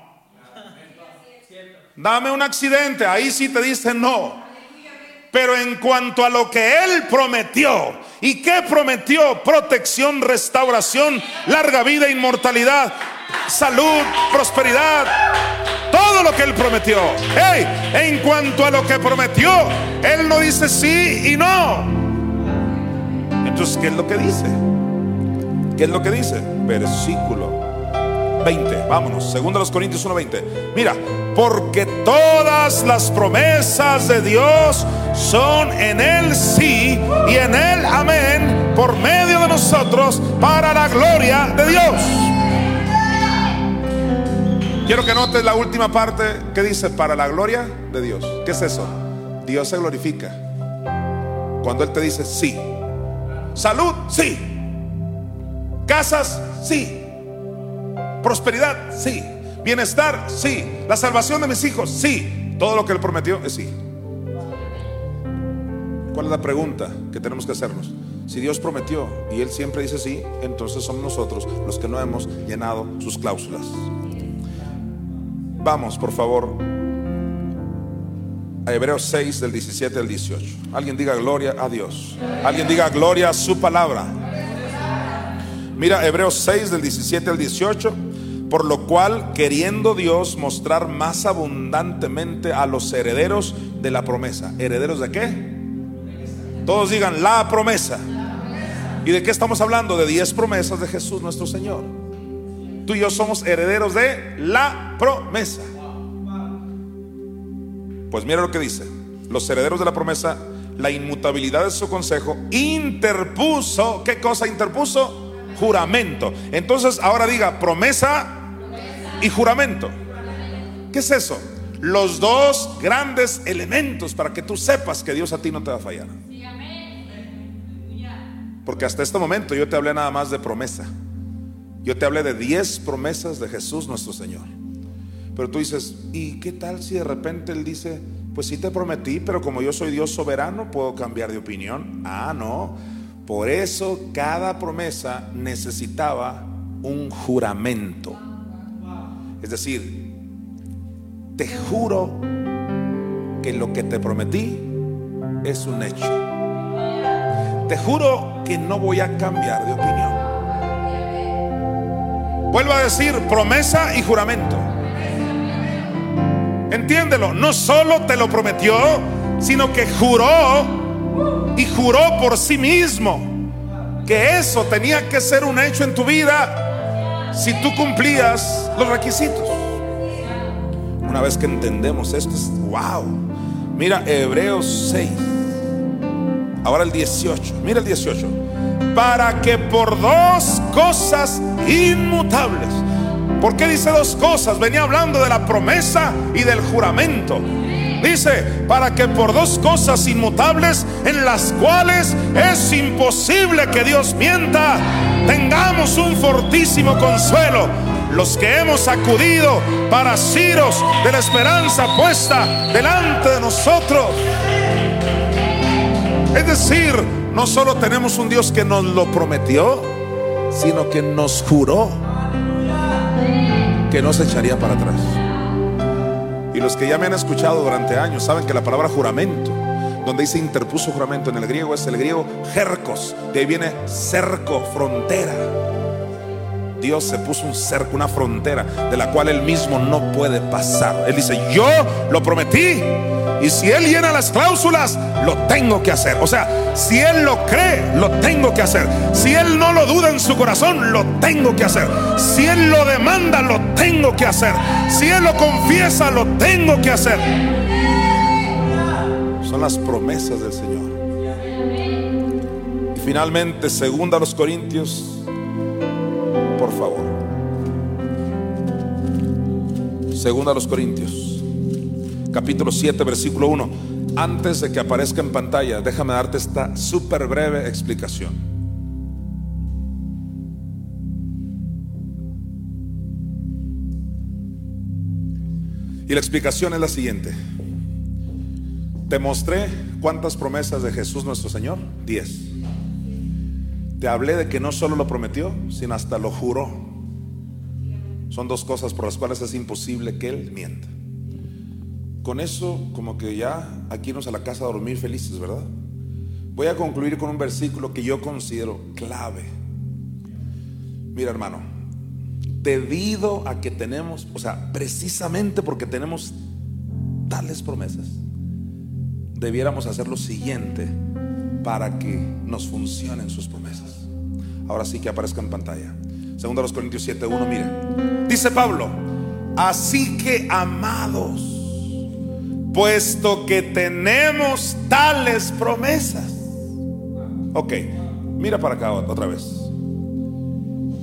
Dame un accidente, ahí sí te dice no. Pero en cuanto a lo que Él prometió, ¿y qué prometió? Protección, restauración, larga vida, inmortalidad, salud, prosperidad, todo lo que Él prometió. Hey, en cuanto a lo que prometió, Él no dice sí y no. Entonces, ¿qué es lo que dice? ¿Qué es lo que dice? Versículo 20. Vámonos, segundo los Corintios 1:20. Mira, porque todas las promesas de Dios son en él sí y en él amén por medio de nosotros para la gloria de Dios. Quiero que notes la última parte que dice para la gloria de Dios. ¿Qué es eso? Dios se glorifica cuando Él te dice sí. Salud, sí. Casas, sí. Prosperidad, sí. Bienestar, sí. La salvación de mis hijos, sí. Todo lo que Él prometió es sí. ¿Cuál es la pregunta que tenemos que hacernos? Si Dios prometió y Él siempre dice sí, entonces somos nosotros los que no hemos llenado sus cláusulas. Vamos, por favor, a Hebreos 6 del 17 al 18. Alguien diga gloria a Dios. Alguien diga gloria a su palabra. Mira Hebreos 6 del 17 al 18. Por lo cual, queriendo Dios mostrar más abundantemente a los herederos de la promesa. ¿Herederos de qué? Todos digan la promesa. ¿Y de qué estamos hablando? De 10 promesas de Jesús nuestro Señor. Tú y yo somos herederos de la promesa. Pues mira lo que dice. Los herederos de la promesa, la inmutabilidad de su consejo, interpuso, ¿qué cosa interpuso? Juramento. Entonces ahora diga promesa y juramento. ¿Qué es eso? Los dos grandes elementos para que tú sepas que Dios a ti no te va a fallar. Porque hasta este momento yo te hablé nada más de promesa. Yo te hablé de 10 promesas de Jesús nuestro Señor. Pero tú dices, ¿y qué tal si de repente Él dice, pues sí te prometí, pero como yo soy Dios soberano, puedo cambiar de opinión? Ah, no. Por eso cada promesa necesitaba un juramento. Es decir, te juro que lo que te prometí es un hecho. Te juro que no voy a cambiar de opinión. Vuelvo a decir promesa y juramento. Entiéndelo, no solo te lo prometió, sino que juró y juró por sí mismo que eso tenía que ser un hecho en tu vida si tú cumplías los requisitos. Una vez que entendemos esto, es wow. Mira Hebreos 6. Ahora el 18. Mira el 18. Para que por dos cosas inmutables. ¿Por qué dice dos cosas? Venía hablando de la promesa y del juramento. Dice, para que por dos cosas inmutables en las cuales es imposible que Dios mienta, tengamos un fortísimo consuelo. Los que hemos acudido para asiros de la esperanza puesta delante de nosotros. Es decir, no solo tenemos un Dios que nos lo prometió, sino que nos juró que no se echaría para atrás. Y los que ya me han escuchado durante años saben que la palabra juramento, donde dice interpuso juramento en el griego, es el griego jercos, de ahí viene cerco, frontera. Dios se puso un cerco, una frontera de la cual él mismo no puede pasar. Él dice, yo lo prometí y si él llena las cláusulas, lo tengo que hacer. O sea, si él lo cree, lo tengo que hacer. Si él no lo duda en su corazón, lo tengo que hacer. Si él lo demanda, lo tengo que hacer. Si él lo confiesa, lo tengo que hacer. Son las promesas del Señor. Y finalmente, segunda a los Corintios por favor. Segunda a los Corintios, capítulo 7, versículo 1. Antes de que aparezca en pantalla, déjame darte esta súper breve explicación. Y la explicación es la siguiente. Te mostré cuántas promesas de Jesús nuestro Señor. Diez. Te hablé de que no solo lo prometió, sino hasta lo juró. Son dos cosas por las cuales es imposible que Él mienta. Con eso, como que ya aquí nos a la casa a dormir felices, ¿verdad? Voy a concluir con un versículo que yo considero clave. Mira, hermano, debido a que tenemos, o sea, precisamente porque tenemos tales promesas, debiéramos hacer lo siguiente para que nos funcionen sus promesas. Ahora sí que aparezca en pantalla. Segundo a los Corintios 7:1, miren. Dice Pablo, así que amados, puesto que tenemos tales promesas. Ok, mira para acá otra vez.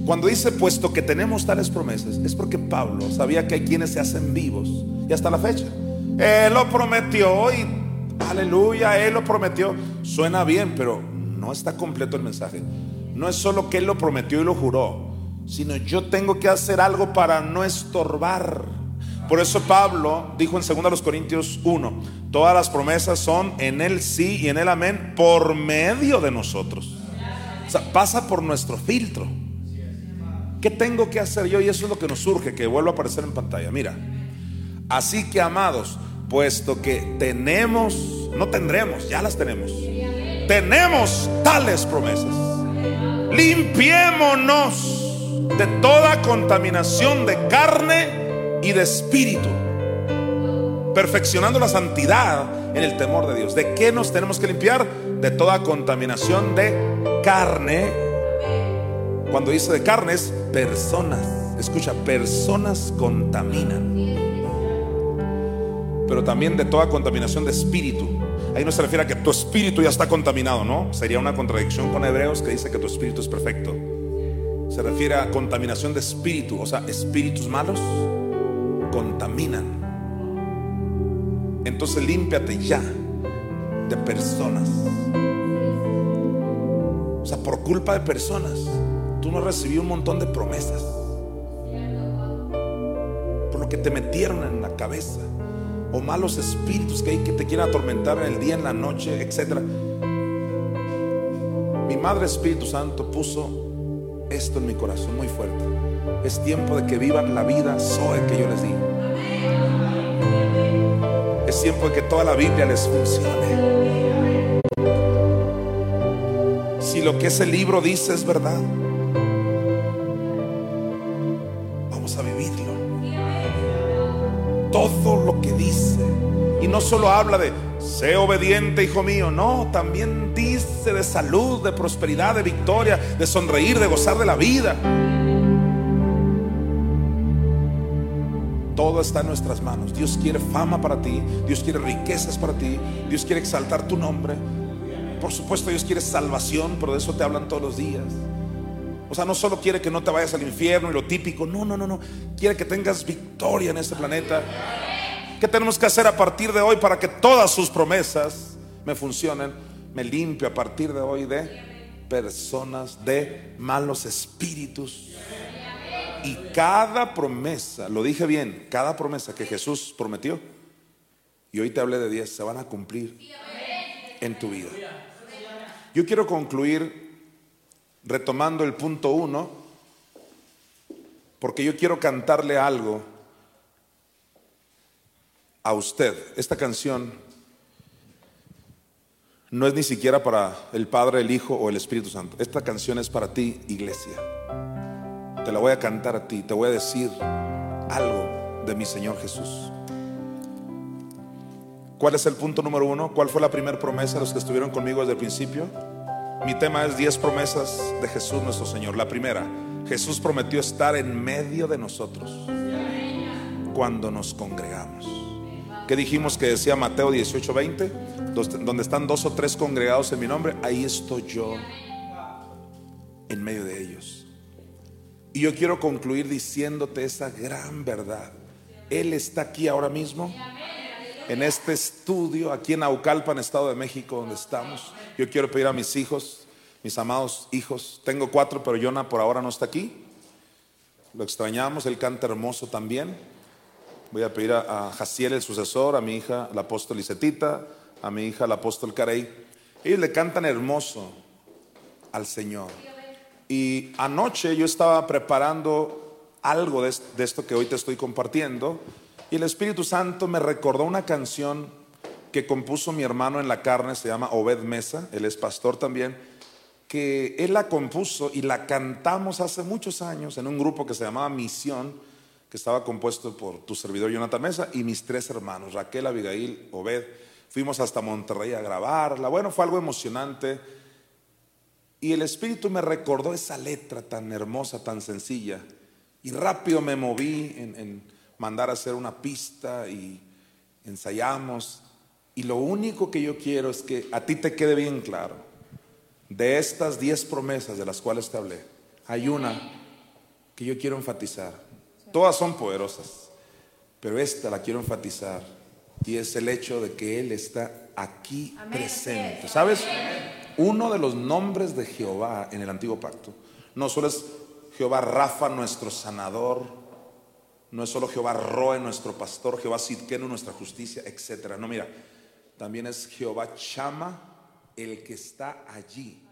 Cuando dice puesto que tenemos tales promesas, es porque Pablo sabía que hay quienes se hacen vivos y hasta la fecha. Él lo prometió y Aleluya, Él lo prometió. Suena bien, pero no está completo el mensaje. No es solo que Él lo prometió y lo juró, sino yo tengo que hacer algo para no estorbar. Por eso Pablo dijo en 2 Corintios 1, todas las promesas son en Él sí y en Él amén por medio de nosotros. O sea, pasa por nuestro filtro. ¿Qué tengo que hacer yo? Y eso es lo que nos surge, que vuelva a aparecer en pantalla. Mira, así que amados, puesto que tenemos, no tendremos, ya las tenemos. Tenemos tales promesas. Limpiémonos de toda contaminación de carne y de espíritu, perfeccionando la santidad en el temor de Dios. ¿De qué nos tenemos que limpiar? De toda contaminación de carne. Cuando dice de carne es personas. Escucha, personas contaminan. Pero también de toda contaminación de espíritu. Ahí no se refiere a que tu espíritu ya está contaminado, ¿no? Sería una contradicción con Hebreos que dice que tu espíritu es perfecto. Se refiere a contaminación de espíritu, o sea, espíritus malos contaminan. Entonces límpiate ya de personas. O sea, por culpa de personas, tú no recibí un montón de promesas. Por lo que te metieron en la cabeza. O malos espíritus que hay que te quieren atormentar en el día, en la noche, etc. Mi Madre Espíritu Santo puso esto en mi corazón muy fuerte. Es tiempo de que vivan la vida Zoe que yo les digo. Es tiempo de que toda la Biblia les funcione. Si lo que ese libro dice es verdad, vamos a vivirlo. Todo lo que dice. Y no solo habla de, sé obediente, hijo mío. No, también dice de salud, de prosperidad, de victoria, de sonreír, de gozar de la vida. Todo está en nuestras manos. Dios quiere fama para ti. Dios quiere riquezas para ti. Dios quiere exaltar tu nombre. Por supuesto, Dios quiere salvación, pero de eso te hablan todos los días. O sea, no solo quiere que no te vayas al infierno y lo típico. No, no, no, no. Quiere que tengas victoria en este planeta. ¿Qué tenemos que hacer a partir de hoy para que todas sus promesas me funcionen? Me limpio a partir de hoy de personas, de malos espíritus. Y cada promesa, lo dije bien, cada promesa que Jesús prometió, y hoy te hablé de 10, se van a cumplir en tu vida. Yo quiero concluir retomando el punto uno, porque yo quiero cantarle algo a usted. Esta canción no es ni siquiera para el Padre, el Hijo o el Espíritu Santo. Esta canción es para ti, iglesia. Te la voy a cantar a ti, te voy a decir algo de mi Señor Jesús. ¿Cuál es el punto número uno? ¿Cuál fue la primera promesa de los que estuvieron conmigo desde el principio? Mi tema es 10 promesas de Jesús nuestro Señor. La primera, Jesús prometió estar en medio de nosotros cuando nos congregamos. ¿Qué dijimos que decía Mateo 18, 20? Donde están dos o tres congregados en mi nombre, ahí estoy yo en medio de ellos. Y yo quiero concluir diciéndote esa gran verdad. Él está aquí ahora mismo, en este estudio, aquí en Aucalpan, Estado de México, donde estamos. Yo quiero pedir a mis hijos, mis amados hijos, tengo cuatro, pero Jonah por ahora no está aquí. Lo extrañamos, él canta hermoso también. Voy a pedir a, Jaciel, el sucesor, a mi hija, la apóstol Isetita, a mi hija, la apóstol Carey. Ellos le cantan hermoso al Señor. Y anoche yo estaba preparando algo de, esto que hoy te estoy compartiendo y el Espíritu Santo me recordó una canción que compuso mi hermano en la carne, se llama Obed Mesa, él es pastor también, que él la compuso y la cantamos hace muchos años en un grupo que se llamaba Misión, que estaba compuesto por tu servidor Jonathan Mesa y mis tres hermanos, Raquel, Abigail, Obed. Fuimos hasta Monterrey a grabarla. Bueno, fue algo emocionante. Y el Espíritu me recordó esa letra tan hermosa, tan sencilla. Y rápido me moví en, en mandar a hacer una pista y ensayamos. Y lo único que yo quiero es que a ti te quede bien claro. De estas diez promesas de las cuales te hablé, hay una que yo quiero enfatizar. Todas son poderosas, pero esta la quiero enfatizar. Y es el hecho de que Él está aquí presente. ¿Sabes? Uno de los nombres de Jehová en el antiguo pacto no solo es Jehová Rafa, nuestro sanador, no es solo Jehová Roe, nuestro pastor, Jehová Sidkenu, nuestra justicia, etcétera. No, mira, también es Jehová Chama, el que está allí